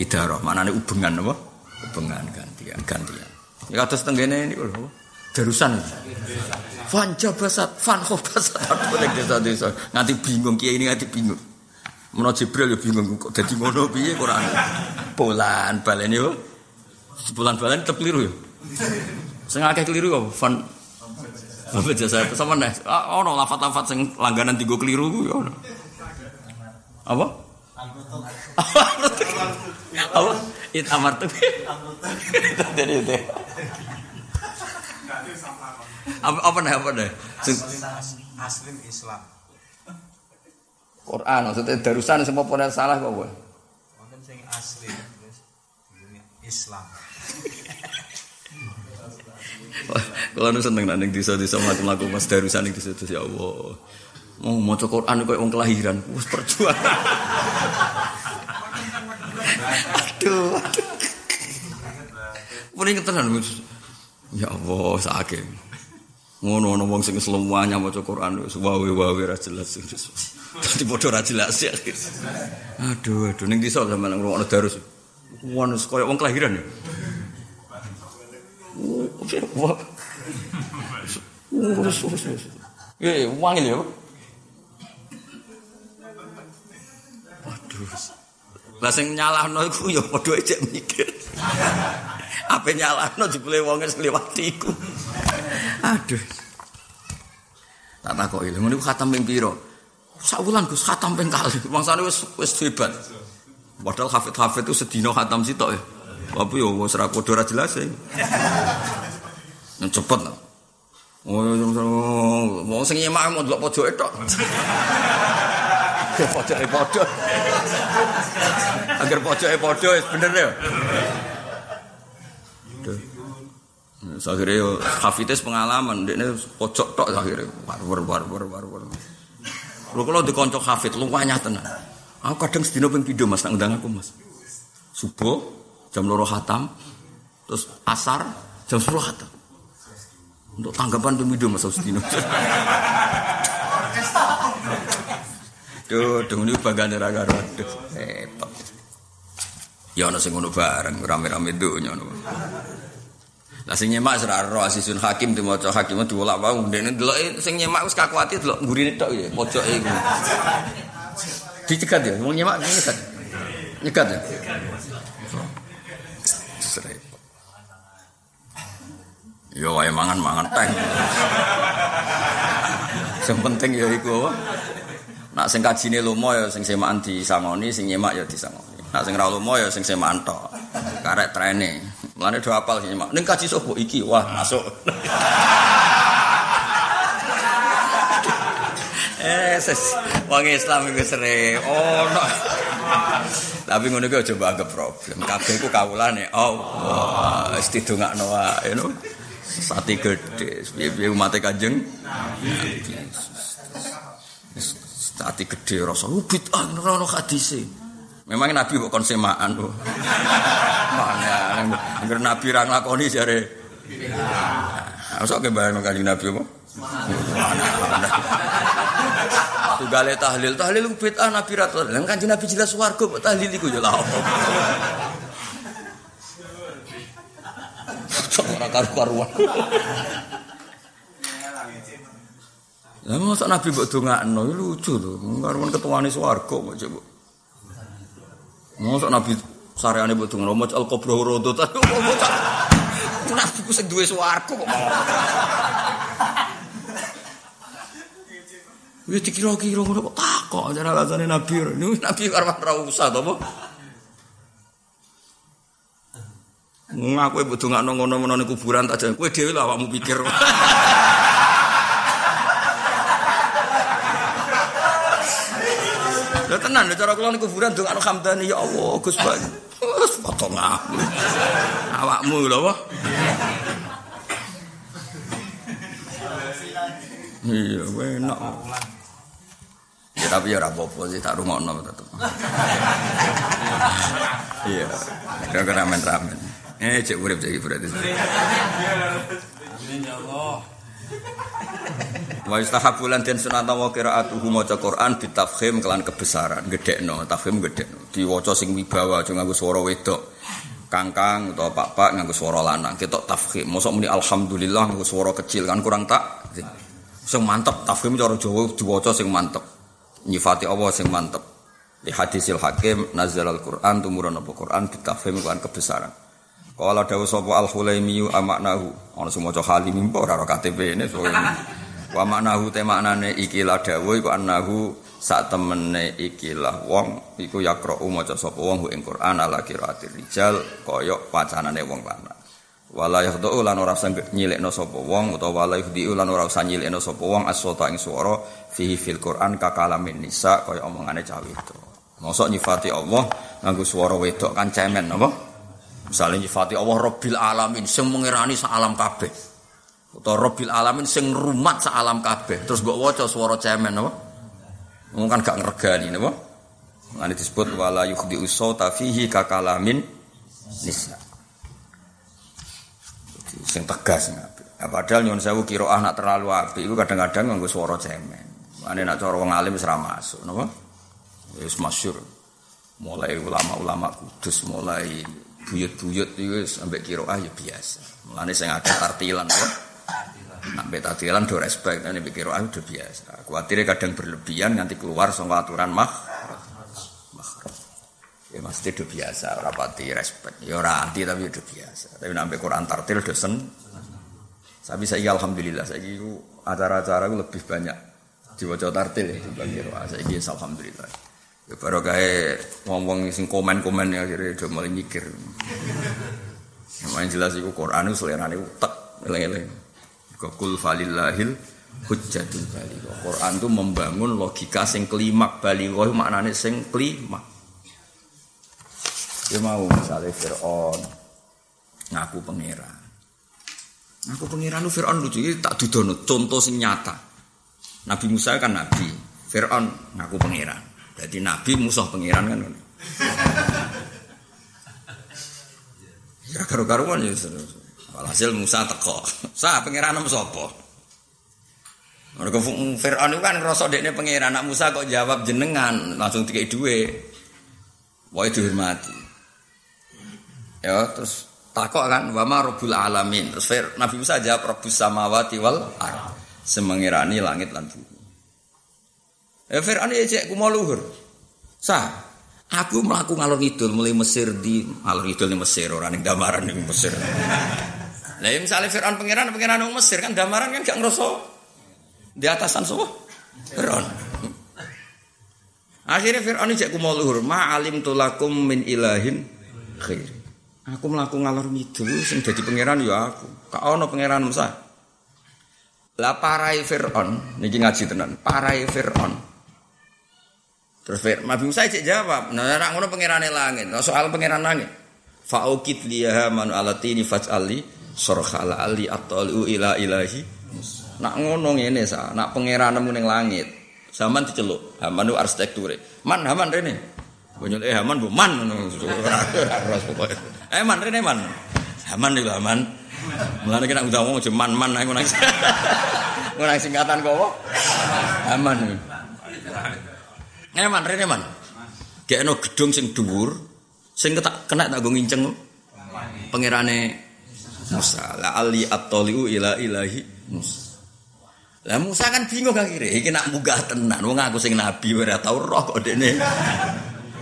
idarah manane ubengan napa ubengan gantian gantian Ya kados tenggene ini lho. Darusan. Fan jabasat, fan khobasat. Desa-desa nganti bingung kiai ini nganti bingung. Menawa Jibril ya bingung kok dadi ngono piye Quran. Bulan balen yo. Sebulan balen keliru yo. Sing keliru kok apa jasa itu sama nih? Ah, oh no lafat-lafat sing langganan tiga keliru ku ya. Apa? Apa? It amar tuh. Jadi itu. Apa apa nih apa nih? Aslim Islam. Quran maksudnya darusan semua pun salah kok. Wonten sing asli Islam. Kalau nu seneng nang desa-desa mlaku-mlaku Mas darusan ning desa-desa ya Allah. Mau maca Quran kok wong kelahiran, wis perjuangan. Aduh. Mending tenan Ya Allah, sakit. Ngono ono wong sing semuanya maca Quran wis wawe-wawe ra jelas. Dadi padha ra jelas ya. Aduh, aduh ning desa sampe nang ono darus. Wong koyo wong kelahiran ya. Urus, urus, urus. Ya, wangi ya. Waduh. Lah sing nyalahno iku ya padha ejek mikir. Ape nyalahno jebule wong wis ngliwati iku. Aduh. Tak takoki, lha ngono khatam ping pira? Sak wulan Gus khatam ping kali. Mangsane wis wis hebat. Padahal hafid-hafid itu sedina khatam sitok ya. Apa ya wis padha ora jelas ya. Yang cepet lah. Oh, wong sing nyemak mau delok pojoke tok. Ya pojoke padha. Agar pojoke padha wis bener ya. Akhirnya yo Hafiz pengalaman, dia pojok tok akhirnya war war war war war. Lu kalau dikonco Hafid lu banyak tenan. Aku kadang sedino ping pindho Mas, tak undang aku Mas. Subuh jam loro khatam, terus asar jam 10 khatam. Untuk tanggapan pemidu Mas Sedino. Duh, dengan ini bangga ra karo. Repot. Ya ana sing ngono bareng rame-rame donya ngono. Lah sing nyemak ora ro asisun hakim dimaca hakim diolak wae ndene delok sing nyemak wis kakuati delok ngurine tok ya pojoke iku. Dicegat ya, wong nyemak nyegat. Nyegat ya. Repot. Ya wae mangan-mangan teh. Sing penting ya iku? Nak sing kajine lomo ya sing semakan disangoni, sing nyemak ya disangoni. Nak sing ra lomo ya sing semakan tok. Karek trene. Mulane do apal sing nyemak. Ning kaji sapa iki? Wah, masuk. eh, ses wong Islam iku sere. Oh, no. Tapi ngono ku coba anggap problem. Kabeh ku kawulane Allah. Wis didongakno wae, no. Sati gede, piye umat Kanjeng Nabi. Sati gede rasa ubit ora ono hadise. Memang Nabi kok konsemaan kok. Mana angger Nabi ra nglakoni jare. Masa ke bayang Kanjeng Nabi apa? Tunggale tahlil, tahlil ku bid'ah Nabi ra Lah kanjeng Nabi jelas swarga kok tahlil iku ya lah. Ora karu-karuan. Lah mosok Nabi mbok dongakno lucu lho. Karuan ketuane swarga kok. Mosok Nabi sareane mbok dongakno ta. Nabi ku sing duwe swarga kok Wis dikira-kira ngono kok takok cara alasane Nabi. Nabi karo ora usah to apa? Ngaku ibu dongakno ngono-ngono ning kuburan tak kowe dhewe lah awakmu pikir. Ya tenan cara kula ning kuburan dongakno hamdani ya Allah Gus Pak. Potong Awakmu lho apa? Iya, enak. Ya tapi ya apa-apa sih tak rungokno tetep. Iya. Kira ramen-ramen. Eh cek urip cek berarti. Allah. Wa istahabu lan den sunat wa qiraatuhu maca Quran bitafkhim kelan kebesaran, gedekno, tafkhim gedekno. Diwaca sing wibawa aja nganggo swara wedok. Kangkang utawa pak-pak nganggo swara lanang. Ketok tafkhim. Mosok muni alhamdulillah nganggo swara kecil kan kurang tak. Sing mantep tafkhim cara Jawa diwaca sing mantep nyifati Allah sing mantep. Di hadisil hakim nazal al-Quran tumurun apa Quran bitafhim kan kebesaran. Kalau dawuh sapa al-Hulaimi amaknahu ana sing maca halim mbok ora KTP ini Wa maknahu te maknane ikilah dawuh iku annahu sak temene ikilah wong iku yakra'u maca sapa wong ing Quran ala qiraatir rijal kaya wacanane wong lanang. Wala yahdhu lan ora usah nyilekno sapa wong utawa wala yahdhu lan ora usah nyilekno sapa wong as-sota ing swara fihi fil Quran kakalamin nisa kaya omongane cah wedok. Mosok nyifati Allah nganggo swara wedok kan cemen apa? Misalnya nyifati Allah Rabbil alamin sing mengirani sak alam kabeh. Utawa Rabbil alamin sing rumat sak alam kabeh. Terus mbok waca swara cemen apa? Wong kan gak ngregani napa? Ngene disebut wala yukhdi usauta fihi kakalamin nisa. Sing tegas nah, padahal nyun sewu kira anak terlalu api itu kadang-kadang nganggo swara cemen. Ane nak cara wong alim wis masuk, napa? Wis masyhur. Mulai ulama-ulama kudus, mulai buyut-buyut itu sampai kiroah ya biasa. Mulane sing akeh tartilan apa? Nak tartilan do respect, ane kiroah udah biasa. Kuatire kadang berlebihan nanti keluar saka aturan mah. Ya mesti do biasa, rapati respect. Ya anti tapi udah biasa. Tapi nambe Quran tartil dosen. Tapi saya alhamdulillah saya acara-acara lebih banyak diwaca tartil ya dibagi roa saiki alhamdulillah ya baru kae ngomong sing komen-komen ya akhirnya udah mulai mikir yang jelas itu Quran itu selerane utek eleng-eleng kul falillahil hujjatul bali Quran itu membangun logika sing kelimak bali maknane sing kelimak dia mau misalnya Fir'aun ngaku pangeran ngaku pangeran itu Fir'aun lucu tak dudono contoh sing nyata Nabi Musa kan nabi, Fir'aun ngaku pangeran. Jadi nabi musuh pangeran kan. Ya karu-karuan ya. Walhasil Musa teko. Sa pangeran musuh apa? Mereka Fir'aun itu kan ngerasa dekne pangeran. Anak Musa kok jawab jenengan langsung dua. Wah itu dihormati. Ya terus takok kan wama robul alamin. Terus Nabi Musa jawab robus samawati wal ardh semengirani langit lan bumi. Ya Fir'aun ya cek ku luhur. Sah, aku melaku ngalor ngidul mulai Mesir di ngalor ngidul di Mesir orang yang damaran di Mesir. Nah, misalnya Fir'aun pangeran pangeran di Mesir kan damaran kan gak ngerasa di atasan semua. Fir'aun. Akhirnya Fir'aun cek ku mau luhur. Ma alim tulakum min ilahin khair. Aku melaku ngalor ngidul sing jadi pangeran ya aku. Kau no pangeran Musa. Lah parai Fir'aun, niki ngaji tenan. Parai Fir'aun. Terus Fir, Nabi Musa cek jawab, nah nak ngono pangerane langit. Nah, soal pangeran langit. Fa'ukit liyaha man alatini faj'ali sorha ala ali atolu ila ilahi. Nak ngono ngene sa, nak pangeranmu ning langit. Zaman diceluk, Haman itu arsitekture. Man, Haman rene. Bonyol eh Haman bu man. Eh man rene man. Haman itu Haman. Mulane kena udah ngomong man man aku nang. Ngono singkatan kok apa? Aman. Ngeman rene man. Gekno gedung sing dhuwur sing ketak kena tak go nginceng. Pangerane Musa, la ali at-taliu ila ilahi Musa. Lah Musa kan bingung akhirnya, iki nak munggah tenan, wong aku sing nabi ora tau roh kok dekne.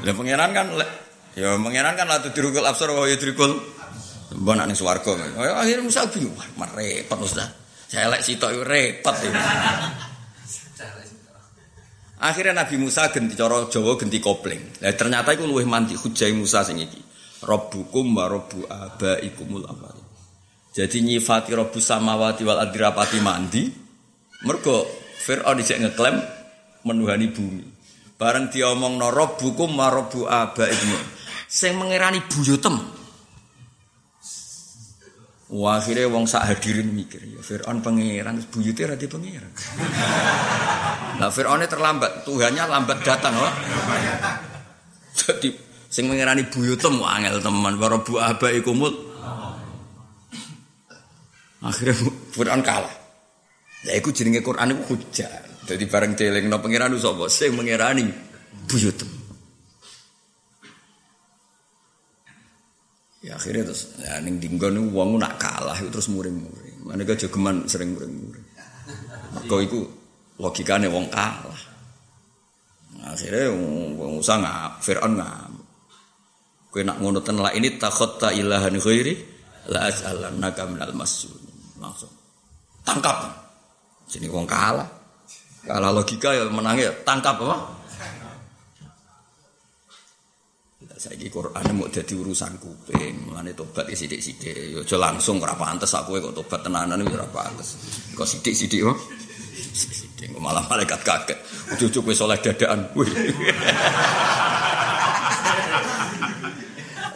Lah pangeran kan ya pangeran kan latu dirukul absar wa yudrikul mbok nak ning swarga. Ya akhirnya Musa bingung, wah repot Musa. Celek sitok repot. Akhirnya Nabi Musa genti cara Jawa genti kopling. Lah ternyata iku luwih manti hujai Musa sing iki. Rabbukum wa rabbu abaikumul awwal. Jadi nyifati rabbus samawati wal ardi rapati mandi. Mergo Fir'aun dicek ngeklaim menuhani bumi. Bareng diomongno rabbukum wa rabbu abaikum. Sing mengerani buyutem. Wah, akhirnya wong sak hadirin mikir, ya Fir'aun pangeran, buyutnya rati pangeran. Nah Fir'aunnya terlambat, Tuhannya lambat datang loh. Jadi sing mengirani buyutem angel teman, baru bu abai kumul. Akhirnya Fir'aun kalah. Ya iku jenenge Quran iku hujan. Jadi bareng no pangeran sapa sing mengirani buyutem. Ya akhirnya terus ya ning dinggon wong nak kalah itu terus muring-muring. Mana jogeman sering muring-muring. Kau itu logikane wong kalah. Akhirnya wong usah ngap, Fir'aun ngap. Kowe nak ngono ten la ini takhatta ilahan ghairi la as'alannaka minal masjud. Langsung tangkap. Jadi wong kalah. Kalah logika ya menangnya tangkap apa? Saiki Quran mau jadi urusan kuping, mulane tobat ya sithik-sithik. Yo aja langsung ora pantes aku kok tobat tenanan ora pantes. Kok sithik-sithik kok. Sithik malah malaikat kaget. Ujug-ujug wis oleh dadaan.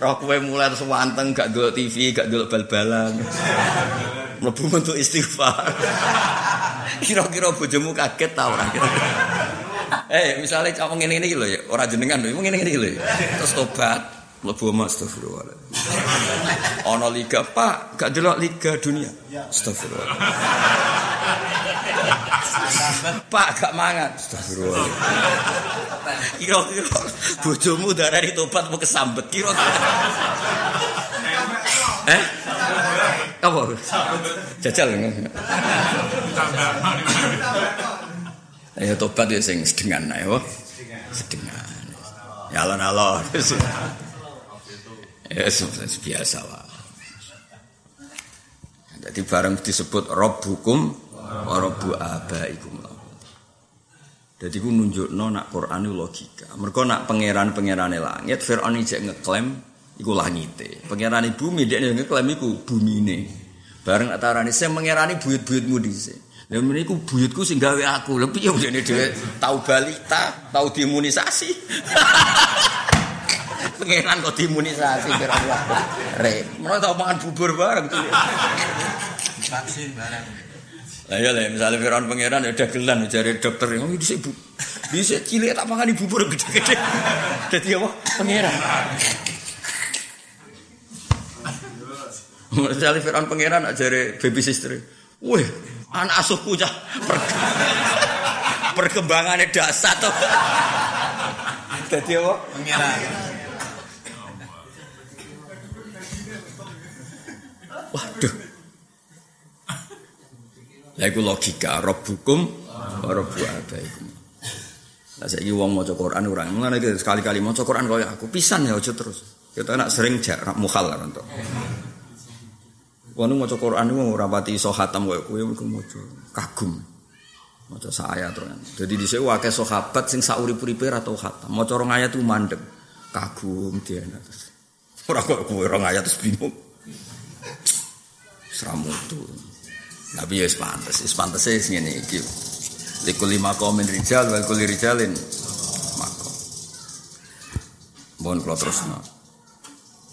Roh kowe mulai terus wanteng gak delok TV, gak delok bal-balan. Mlebu untuk istighfar. Kira-kira bojomu kaget ta ora kira-kira. Eh, misalnya kamu ngene ini lho ya, ora jenengan lho, ngene ini lho. Ya. Terus tobat, mlebu mas astagfirullah. Ana liga, Pak, gak delok liga dunia. Astagfirullah. Pak gak mangan. Astagfirullah. Kira-kira bojomu darani tobat mau kesambet kira-kira. Eh? Apa? Jajal. Ya tobat ya sing sedengan ae. Sedengan. Ya alon-alon. Ya biasa lah. Jadi bareng disebut Rabbukum wa Rabbu abaikum. Jadi ku nunjukno nak Quran itu logika. Mereka nak pangeran-pangerane langit, Fir'aun iki ngeklaim iku langite. Pangeran bumi dia ngeklaim iku bumine. Bareng atarane sing mengerani buyut-buyutmu dhisik. Lha meniku buyutku sing gawe aku. Lha piye dene dhewe tau balita, tau diimunisasi. Pengenan kok diimunisasi kira-kira. Re, menawa tau mangan bubur bareng. Vaksin bareng. Lah ya lah misalnya Firaun pangeran ya dagelan jare dokter oh, dhisik bu. Dhisik cilik tak mangan bubur gede-gede. Dadi apa? Pangeran. Misalnya Firaun pangeran jare baby sister. Wih, anak asuhku cah. Per, perkembangannya dasar tuh jadi apa? Mengira waduh. Lah itu logika rabbukum wa rabbu abaikum Lah saiki wong maca Quran ora iki sekali-kali maca Quran kaya aku pisan ya aja terus. Kita nak sering jarak mukhal kan to. Wong maca Quran iku ora pati iso khatam koyo kowe iku maca kagum. Maca saya terus. Jadi dhisik akeh sahabat sing sak urip-uripe ora tau khatam. Maca rong ayat ku mandeg. Kagum dia terus. Ora kok kowe rong ayat terus bingung. Seramutu. Tapi ya pantes, wis pantese ngene iki. Likul lima komen rijal wal kulli rijalin makom. Mohon kula.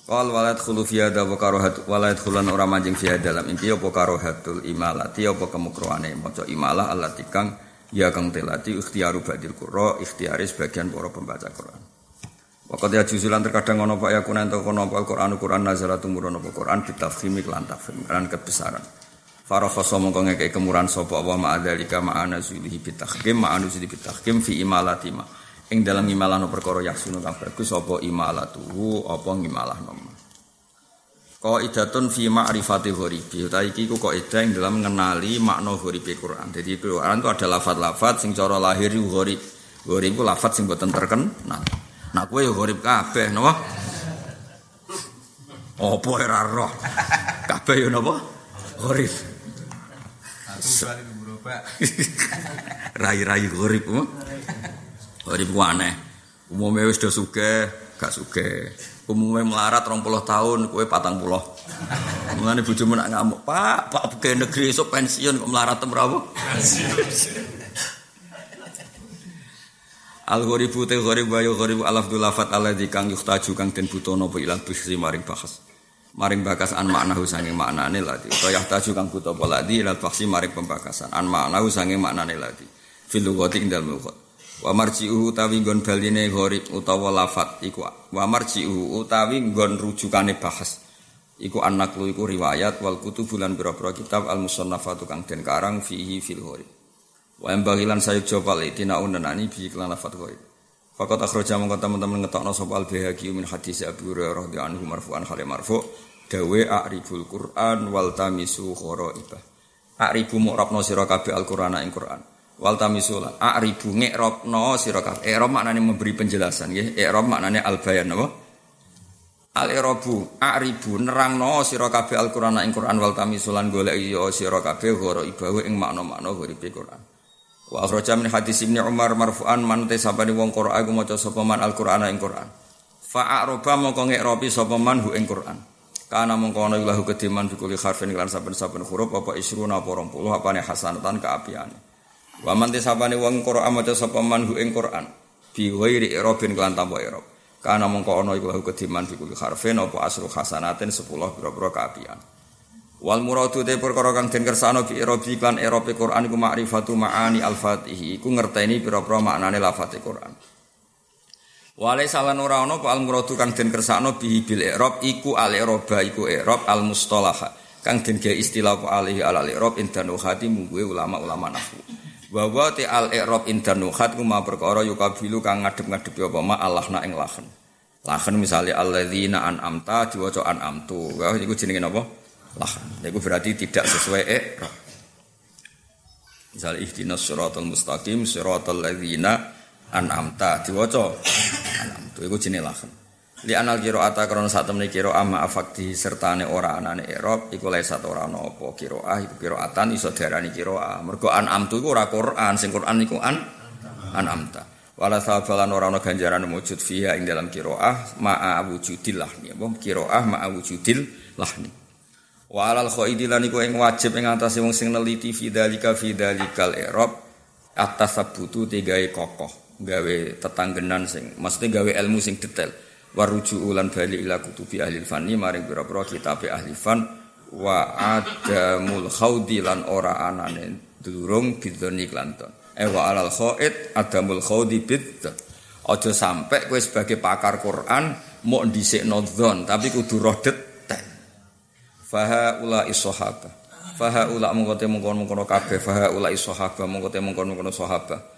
Qal walad khulu fi hada wa karahat walad khulan ora manjing fi dalam iki apa karahatul imalati apa kemukroane maca imalah allati kang ya kang telati ikhtiaru badil qurra ikhtiari sebagian para pembaca Quran. Waqad ya juzulan terkadang ono pak ya kunan to kono apa Quran Quran nazalatu murun apa Quran bitafhimi lan tafhim kan kebesaran. Farakha mongko ngeke kemuran sapa wa ma'adzalika ma'ana zulihi bitahkim ma'anu zulihi bitahkim fi imalati ma ing dalam ngimalahno perkara yaksunu kang bagus apa imalatuhu apa ngimalahno Qaidatun fi ma'rifati ghoribi. Ta iki ku kaidah ing dalam mengenali makna ghoribi Quran. Jadi Quran itu ada lafat-lafat sing cara lahir ghorib. Ghorib ku lafat sing boten terkenal. Nah kowe ya ghorib kabeh napa? Apa ora roh? Kabeh ya napa? Ghorib. Rai-rai ghorib. Ghorib ku aneh. Umumnya wis do sugih, gak sugih. umumnya melarat rong puluh tahun, kue patang puluh. Mulane bojomu nak ngamuk, Pak, Pak pegawai negeri esok pensiun kok melarat tem berapa? Al ghoribu te ghoribu ayo ghoribu alaf dulafat alladzi kang yuhtaju kang den butono apa ilal bisri maring bahas. Maring bakas an maknahu sange maknane lati. Kaya yahtaju kang buta apa lati ilal maring pembakasan. An maknahu sange maknane lati. Fil lughati ing dalem wa marji'uhu utawi nggon baline gharib utawa lafat iku wa marji'uhu utawi nggon rujukane bahas. Iku anaklu iku riwayat wal kutubulan pira-pira kitab al musannafatu kang den karang fihi fil gharib. Wa embagilan sayuk jopal itina unanani bi iklan lafat gharib. Fakat akhraja mongko teman-teman ngetokno sapa al bihaqi min hadis Abu Hurairah radhiyallahu anhu marfu'an khali marfu. Dawe a'ribul Qur'an wal tamisu kharaibah a'ribu mu'rabna sira kabeh al-Qur'ana ing Qur'an wal tamisula a'ribu ngi'rabna sira kabeh. I'rab maknane memberi penjelasan nggih. I'rab maknane al bayan napa al i'rabu a'ribu nerangno sira kabeh al qur'an ing qur'an. Wal tamisulan golek ya sira kabeh ghara ibawe ing makna-makna gharibe qur'an. Wa akhraja min hadis ibnu umar marfu'an man te sabane wong qur'an iku maca sapa man al qur'an ing qur'an. Fa a'raba mongko ngi'rabi sapa man hu ing qur'an. Kana mongko ana ilahu kediman bikuli harfin saben-saben huruf apa isruna apa 20 apane hasanatan kaapiane Wa man tisabane wong Qur'an maca sapa man hu ing Qur'an bi ghairi irabin kelan tanpa irab. Kana mongko ana iku kediman fi kulli harfin apa asru hasanatin 10 pira-pira kaapian. Wal muradu te perkara kang den kersano bi irabi kan irabe Qur'an iku ma'rifatu ma'ani al-Fatih iku ngerteni pira-pira maknane lafate Qur'an. Wale salan ora ana al muradu kang den kersano bihi bil i'rab iku al i'raba iku i'rab al mustalah kang den ge istilah alihi al i'rab indan hati mungguwe ulama-ulama nahwu. Wa wa ti al i'rab indan nuhat ku ma perkara yukabilu kang ngadep-ngadepi apa? Ma Allah na ing lahen lahen misale alladzina an'amta diwaca an'amtu. Wa iku jenenge napa? Lahen iku berarti tidak sesuai i'rab. Misal ihdinas siratal mustaqim siratal ladzina an'amta diwaca an'amtu. Iku jenenge lahen li anal ata krana sak temene qiraah ama afakti sertane ora anane i'rab iku satu ora ana apa qiraah iku qiraatan iso diarani qiraah mergo an'amtu iku ora Quran sing Quran iku an an'amta wala sabalan ora ana ganjaran wujud fiha ing dalam qiraah ma'a wujudil lahni apa qiraah ma'a wujudil lahni wa alal khaidi lan iku ing wajib ing atase wong sing neliti fi dzalika fi dzalikal i'rab atas tiga kokoh gawe tetanggenan sing maksudnya gawe ilmu sing detail waruju ulan bali ila kutubi ahli fanni maring pira-pira kitab ahli fan wa adamul khaudi lan ora anane durung bidzoni klanton. E wa alal khaid adamul khaudi bid aja sampe kowe sebagai pakar Quran mau dhisikno dzon tapi kudu roh detail faha ula isahaba faha ula mongko te mongkon-mongkon kabeh faha ula isahaba mongko te mongkon-mongkon sahabat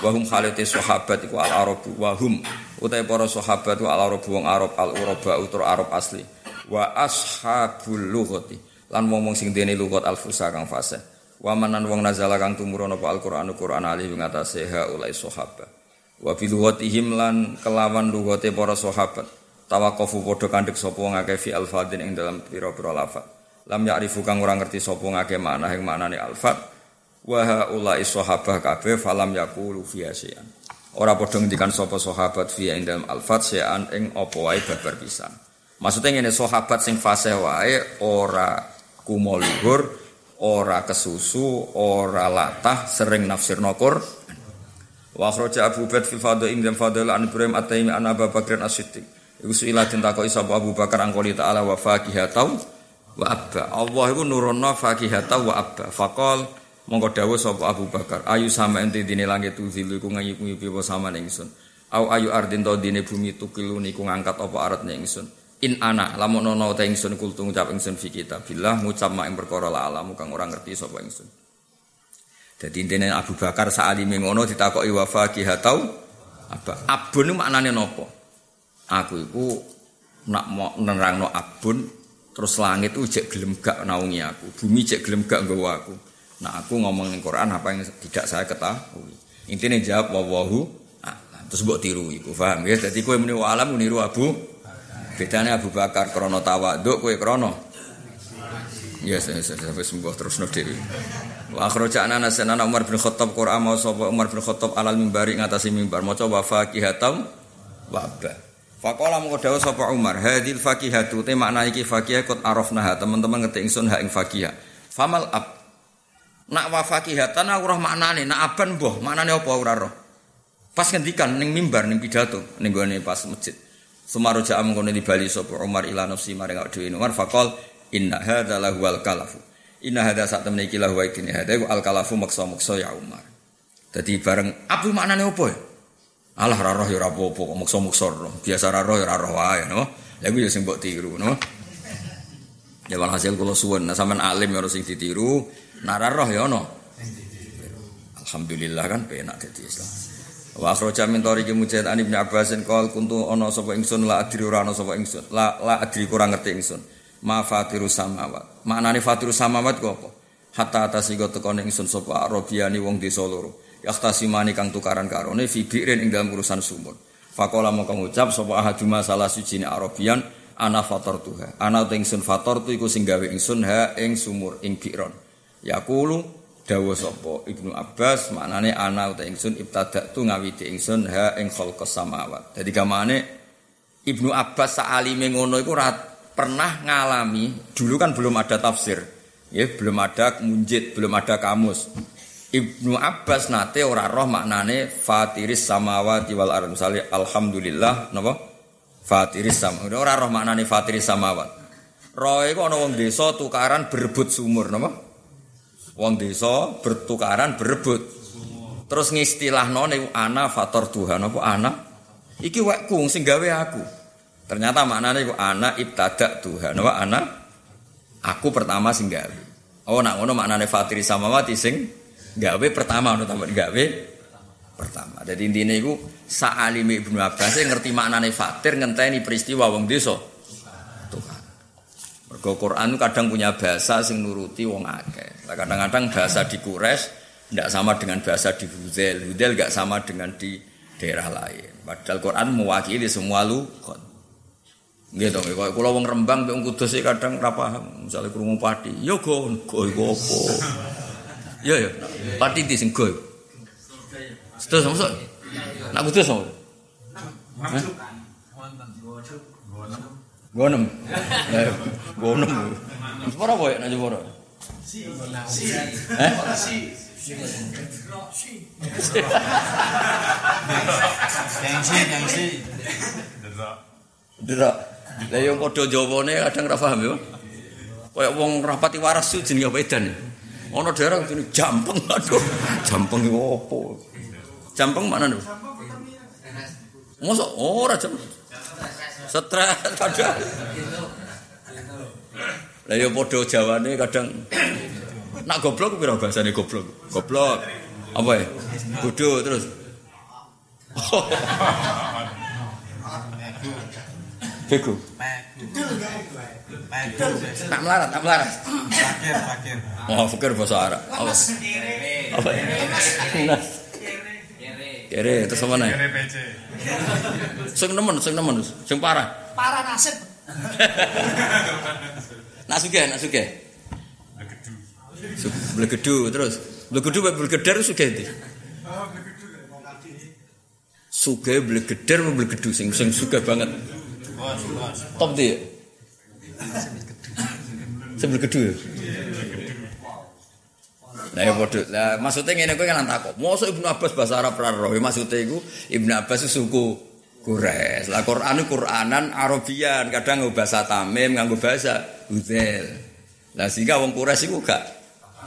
wahum khalite sahabat iku al arabu wahum. Utai para sahabat iku al arabu wong arab al uraba utur arab asli. Wa ashabul lughati. Lan wong sing dene lughat al fusa kang fasih. Wa manan wong nazala kang tumurun apa al qur'an qur'an ali ing atase ulai sahabat. Wa bi lughatihim lan kelawan lughate para sahabat. Tawaqqafu padha kandhek sapa wong akeh fi al fadin ing dalam pira-pira lafaz. Lam ya'rifu kang ora ngerti sapa ngake makna ing maknane al fadh wa haula sahabah kabeh falam yaqulu fi asyan ora padha ngendikan sapa sahabat fi ing dalam alfat syai'an ing apa wae babar pisan. Maksudnya ngene sahabat sing fasih wae ora kumo luhur ora kesusu ora latah sering nafsir nokur wa akhraja Abu Bakar fil fadl ing dalam fadl an Ibrahim at-Taimi an Abu Bakar as-Siddiq. Iku suila den takoki sapa Abu Bakar angkoli taala wa fakihatau wa abba. Allah iku nurunna fakihatau wa abba. Faqal Monggo dawuh sapa Abu Bakar, ayu sama ente dine langit tuzilu iku ngayupi apa sama ingsun. Au ayu ardin to dine bumi tukilu niku ngangkat apa aratne ingsun. In ana lamun ana ta ingsun kultu ngucap ingsun fi kitabillah ngucap mak ing perkara la alamu kang ora ngerti sapa ingsun. Dadi intine Abu Bakar saalime ngono ditakoki wa faqihatau Abah. Abun itu maknanya nopo. Aku itu nak mau nerangno abun terus langit itu cek gelem gak naungi aku, bumi cek gelem gak nggawa aku. Nah aku ngomong Quran apa yang tidak saya ketahui. Intinya jawab wawahu terus buat tiru iku paham ya? Jadi kowe muni alam niru Abu bedanya Abu Bakar krono tawaduk kowe krono ya saya sampai sembuh terus no dewi wa akhraja ana sanana Umar bin Khattab Quran mau sapa Umar bin Khattab alal mimbari ngatasi mimbar. Maca wa faqihatam wa abba. Faqala mengko dawuh sapa Umar hadil faqihatu te makna iki faqihah kot arafnah teman-teman ngerti ingsun ha ing faqihah famal ab nak wa faqihatan ora maknane nak aban mbah maknane apa ora roh Pas ngendikan ning mimbar ning pidato ning gone pas masjid. Sumaro ja'a mengkono di Bali sapa Umar ila nafsi maring awake dhewe Umar faqal inna hadza kalafu. Inna hadza sak temene iki lahu ikine hadza al kalafu maksa-maksa ya Umar. Dadi bareng abu maknane opo ya? Alah roh ya ora apa-apa kok maksa-maksa Biasa ra roh ya ra roh wae no. Lha iku ya sing mbok tiru no. Ya walhasil kula suwun, nah sampean alim ya sing ditiru, nara roh ya ono. Alhamdulillah kan penak dadi Islam. Wa akhraja min tariqi Mujahid an Ibnu Abbasin qol kuntu ana sapa ingsun la adri ora ana sapa ingsun. La la adri kurang ngerti ingsun. Ma fatiru samawat. Maknane fatiru samawat kok apa? Hatta atasiga teko ning ingsun sapa Arabiani wong desa loro. Yaktasimani kang tukaran karone fi bi'rin ing dalam urusan sumur. Fakola mau ngucap sapa ahaduma salah suci Arabian ana fator tuha. Ana ingsun fator tu iku sing ingsun ha ing sumur ing bi'ron. Yaqulu dawuh sapa Ibnu Abbas maknane ana uta ingsun ibtada tu ngawiti ingsun ha ing khalqas samawat. Dadi gamane Ibnu Abbas saalime ngono iku ora pernah ngalami dulu kan belum ada tafsir. Ya, belum ada munjid, belum ada kamus. Ibnu Abbas nate ora roh maknane fatiris samawati wal ardh. Misale alhamdulillah napa? Fatiris samawati. Ora roh maknane fatiris samawat. Roh iku ana wong desa tukaran berebut sumur napa? Wong desa bertukaran berebut. Terus ngistilahno niku ana fator Tuhan apa ana? Iki wekku sing gawe aku. Ternyata maknane iku ana ibtada Tuhan. Apa ana? Aku pertama sing gawe. Oh nak ngono maknane fatiri samawati sing gawe pertama ngono tambah gawe pertama. Jadi intinya itu sa'alimi Ibnu Abbas ngerti maknane fatir ngenteni peristiwa wong desa. Mergo Quran kadang punya bahasa sing nuruti wong akeh. Kadang-kadang bahasa di Quraisy tidak sama dengan bahasa di Hudel. Hudel nggak sama dengan di daerah lain. Padahal Quran mewakili semua lugat. Gitu, kalau kalau wong Rembang, wong Kudus kadang ora paham. Misalnya krungu pati, yo go, go go apa? Yo yo, pati di sing go. Terus sama Nak Kudus sama? Gonem. Gonem. Separa apa ya nak separa? Si. Eh? Si. Gengsi, gengsi. Derak. Lah yang padha jawane kadang ora paham yo. Kayak wong rapati waras su jenenge apa edan. Ana daerah jenenge jampeng aduh. Jampeng iku opo? Jampeng mana lho? Mosok ora jam. Stres kadang. Lah ya padha jawane kadang nak goblok pira bahasane goblok? Goblok. Apa ya? Bodoh terus. Bego. Tak melarat, tak melarat. Fakir, fakir. Oh, fakir bahasa Arab. Apa? Apa? Kere, terus apa nih? PC. Sing nemen, sing nemen, sing parah. Parah nasib. Nak sugih, nak sugih. Blegedu terus. Blegedu wae blegeder sugih ndi? Sugih blegeder apa blegedu sing sing sugih banget. Top ndi? Sing blegedu ya. Lah ya padha. Lah maksudnya ngene kowe kan takok. Mosok Ibnu Abbas bahasa Arab ra roh. Maksudnya iku Ibnu Abbas suku Quraisy. Lah Quran Quranan Arabian, kadang nggo bahasa Tamim, nganggo bahasa Hudzail. Lah sehingga wong Quraisy iku gak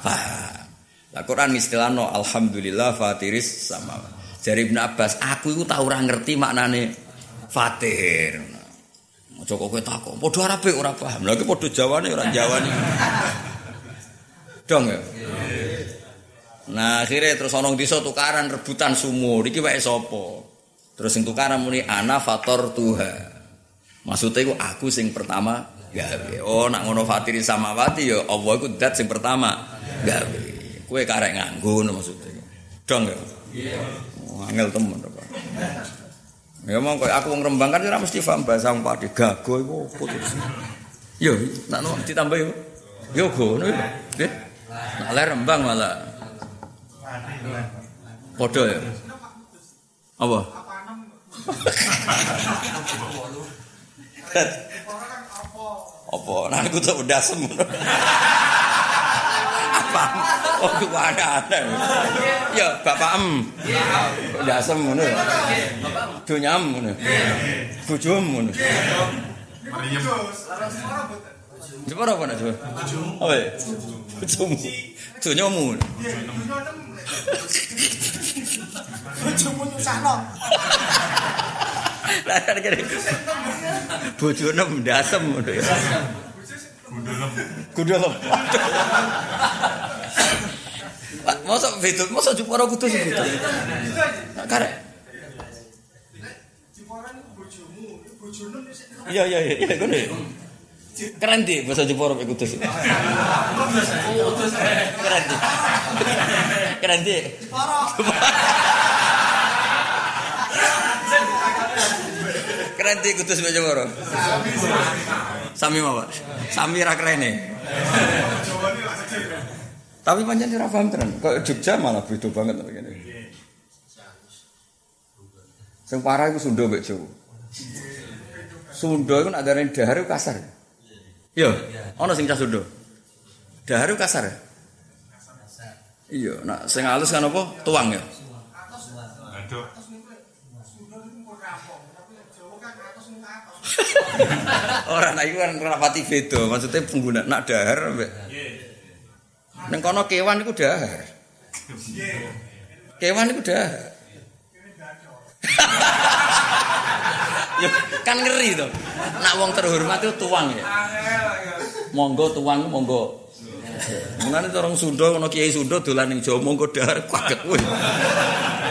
paham. Lah Quran istilahno alhamdulillah fatiris sama. Jari Ibnu Abbas, aku iku tau ora ngerti maknane fatir. Ojo kok kowe takok, padha Arabe ora paham. Lah iki padha Jawane ora Jawane. Dong ya. Nah akhirnya terus onong desa tukaran rebutan sumur. Iki wae sapa? Terus sing tukaran muni ana fator tuha. Maksudnya iku aku sing pertama gawe. Oh nak ngono fatiri samawati ya Allah iku dat sing pertama gawe. Kowe karek nganggo ngono maksudnya. Dong ya. Iya. Oh, angel temen apa. Ya mau kok aku wong Rembang kan ora mesti paham bahasa wong Pati. Gago iku opo terus. Yo, nak ditambah yo. Yo ngono ya. Nggih. Nak ler Rembang malah. Padha ya. Apa? Apa? Nah aku tuh udah semua. Apa? Oh gue ada ada. Ya bapak em. Udah semua. Dunia em. Bujum. Coba apa nak coba? Apa? Bujum. Dunyamu. Bojomu nyusahno. Lah kene. Bojone ndasem ngono ya. Gundulem. Pak, mosok beda, mosok Jepara kudu sing. Nak karek. Jiporan iku bojomu, bojone iya iya iya ngono ya. Keren di bahasa Jepara Pak Kudus. Keren di. Keren di. Keren di Kudus Pak Jepara. Sami apa? Sami ra kerene. Tapi pancen ora paham tenan. Kok Jogja malah beda banget ngene. Sing parah iku Sunda mbek Jawa. Sunda iku nek darane dahar kasar. Iya, ana sing cah Sunda. Dahar iku kasar. Iya, nak sing halus kan apa? Tuang ya. Kan atos. Ora nak iku kan rapati beda. Maksudnya pengguna nak dahar mbek. Ning kono kewan iku dahar. Kewan iku dahar. Ya, kan ngeri to. Nak wong terhormat itu tuang ya. Monggo tuang monggo. Mulane orang Sunda ana kiai Sunda dolan ning Jawa monggo dahar kaget kowe.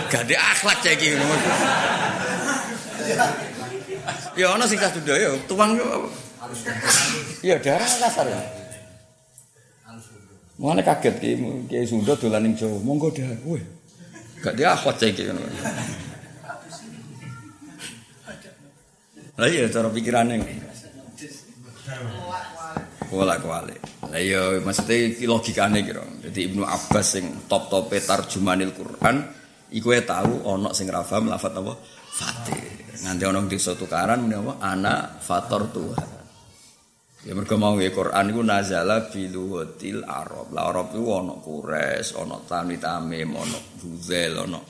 Gade akhlak cek iki. Ya ana sing Sunda ya, tuang yo. Iya dahar kasar ya. Mulane kaget ki kiai Sunda dolan ning Jawa monggo dahar. Gak dia akhlak cek iki Lah iya cara pikirane. Wala kuali. Lah iya maksudnya iki logikane kira. Jadi Ibnu Abbas sing top-tope tarjumanil Quran iku wae tahu ana sing ra paham lafat apa? Fatih. Nganti ana desa tukaran muni apa? Ana fator Tuhan. Ya mergo mau nggih Quran iku nazala biluwatil Arab. Lah Arab iku ana Quraisy, ana Tamim, ana Buzel, ana.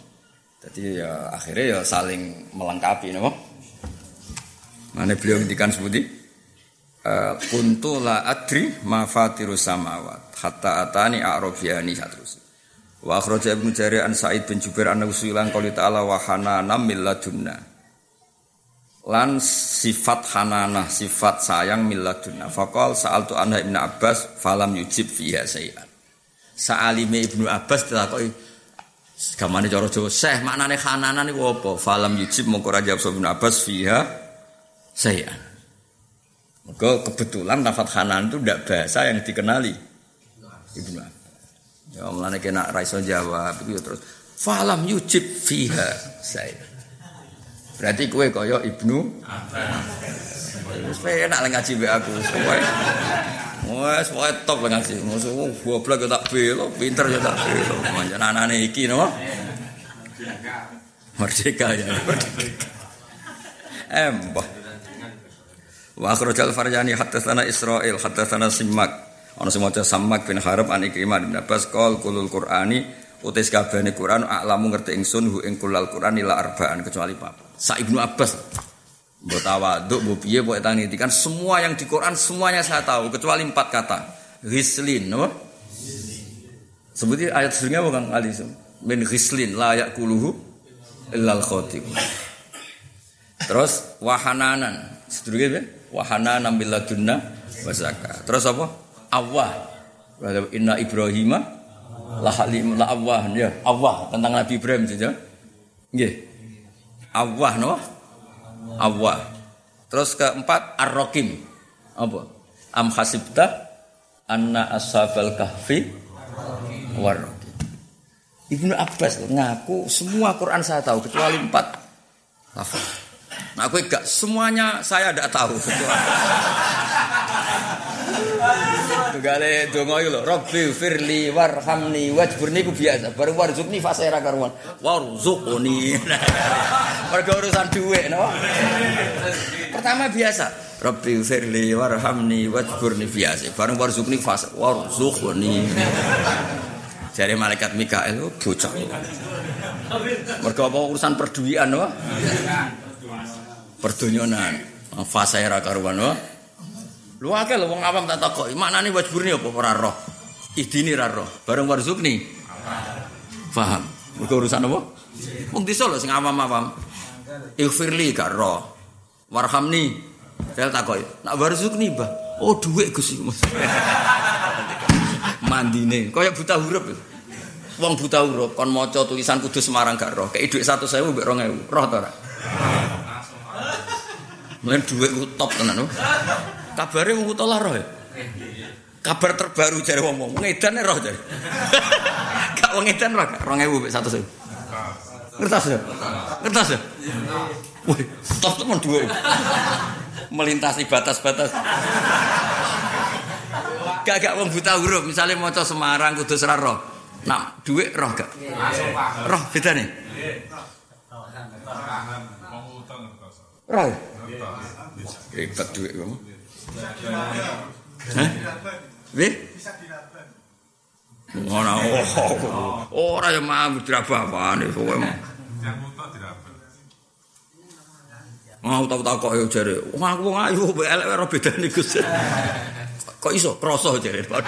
Jadi ya akhirnya ya saling melengkapi napa? Mana beliau ngendikan seperti eh, kuntu la adri ma fatiru samawat hatta atani a'rabiyani terus. Wa akhraja Ibnu Jarir an Sa'id bin Jubair an usulan qouli ta'ala wa hanana min ladunna. Lan sifat hananah, sifat sayang min ladunna. Faqal sa'altu anha Ibnu Abbas falam yujib fiha sayan. Sa'alime Ibnu Abbas dilakoki Gamane cara Jawa, "Syekh, maknane hananan iku apa?" Falam yujib mongko ra jawab Ibnu Abbas fiha saya. Maka kebetulan lafat Hanan itu tidak bahasa yang dikenali Ibnu Abbas. Ya mulane kena raiso jawab itu ya terus falam yujib fiha saya. Berarti kue kaya Ibnu Wis enak lah ngaji mbek aku. Wes pokoke top lah ngaji. Musuh goblok ya tak belo, pinter ya tak belo. Manjan anane iki no. Merdeka ya. Merdeka. Embah. Wa akhrajal Faryani hadatsana Israil hadatsana Simak. Ana sing maca Samak bin Harab an Ikrimah bin Abbas qol kulul Qur'ani utis kabehane Quran aklamu ngerti ingsun hu ing kulal Quran ila arbaan kecuali papat. Sa Ibnu Abbas. Mbok tawaduk mbok piye mbok tanitikan semua yang di Quran semuanya saya tahu kecuali empat kata. Ghislin, no? Sebuti ayat sebelumnya bukan kali min ghislin la yakuluhu illal khatib. Terus wahananan. Sedurunge piye? Wahananan bil ladunna wa zakah. Terus apa? Allah. Inna Ibrahim la halim la Allah ya. Allah tentang Nabi Ibrahim saja. Nggih. Awah no? Awah. Terus keempat ar-rakim. Apa? Am hasibta anna ashabal kahfi warrakim. Ibnu Abbas ngaku semua Quran saya tahu kecuali empat lafaz. Nah, aku enggak semuanya saya tidak tahu kecuali Gale donga iki lho, Rabbi firli warhamni wajburni ku biasa. Baru warzuqni fase ra karuan. Warzuqni. Mergo urusan dhuwit no. Pertama biasa. Rabbi firli warhamni wajburni biasa. Bareng warzuqni fase warzuqni. Jare malaikat Mikael oh, bocah. Mergo apa urusan perduwian no. Perdonyonan. Fase ra karuan no. Lu akeh lho wong awam tak takoki, maknane wajburni apa ora roh. Idini ra roh. Bareng warzukni. Paham. Mergo urusan apa? Wong desa lho sing awam-awam. Ighfirli gak roh. Warhamni. Saya takoki, nak warzukni, Mbah. Oh, dhuwit Gus. Mandine, kaya buta huruf. Wong buta huruf kon maca tulisan kudu Semarang gak roh. Kei dhuwit 100.000 mbek 2000. Roh ta ora? Mlen dhuwit ku top tenan. Kabare wong utawa roh ya. Kabar terbaru jare wong wong edan roh jare. Gak wong edan roh 2000 mek 100. Ngertos ya? Ngertos ya? Wih, top temen dua. Melintasi batas-batas. Gak gak wong buta huruf, misalnya maca Semarang Kudus ra roh. Nak duit roh gak? Roh beda nih. Roh. Ribet duit kamu. Hah? Wih? Ngono. Oh, ora ya mau dirabah-abane pokoke. Mau tau tak kok yo jare. Wong aku wong ayu mbek elek ora bedane Gus. Kok iso krasa jare. Repot.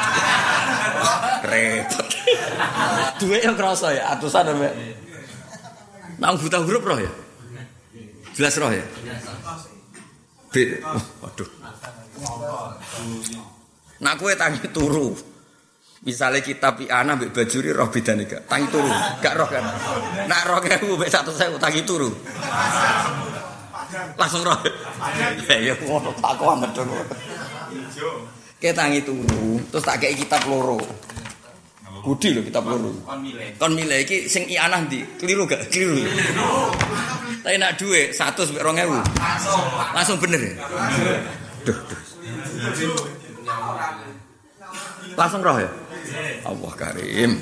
Duwe yang krasa ya atusan mbek. Nang buta huruf roh ya? Jelas roh ya? B. Waduh. Nak kue tangi turu. Misalnya kitab anak mbek bajuri roh bedane gak? Tangi turu, gak roh kan? Nak roh kewu mbek 1000 tangi turu. Langsung roh. Ya ya ngono tak kok amet dong. Ke tangi turu, terus tak kei kitab loro. Budi lho kitab loro. Kon milih iki sing ianah ndi? Keliru gak? Keliru. Tapi nak duit 100 mbek 2000. Langsung bener ya? Duh, duh. Langsung roh ya? Allah Karim.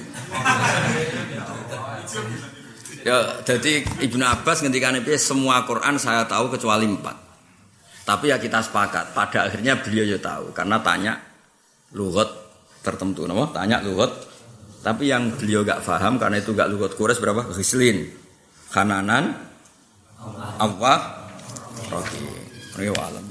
Ya, jadi Ibnu Abbas ngendikan piye semua Quran saya tahu kecuali empat. Tapi ya kita sepakat. Pada akhirnya beliau ya tahu karena tanya lugat tertentu, nama tanya lugat. Tapi yang beliau gak paham karena itu gak lugat kures berapa? Ghislin, Khananan, Allah Rocky. Rewalam.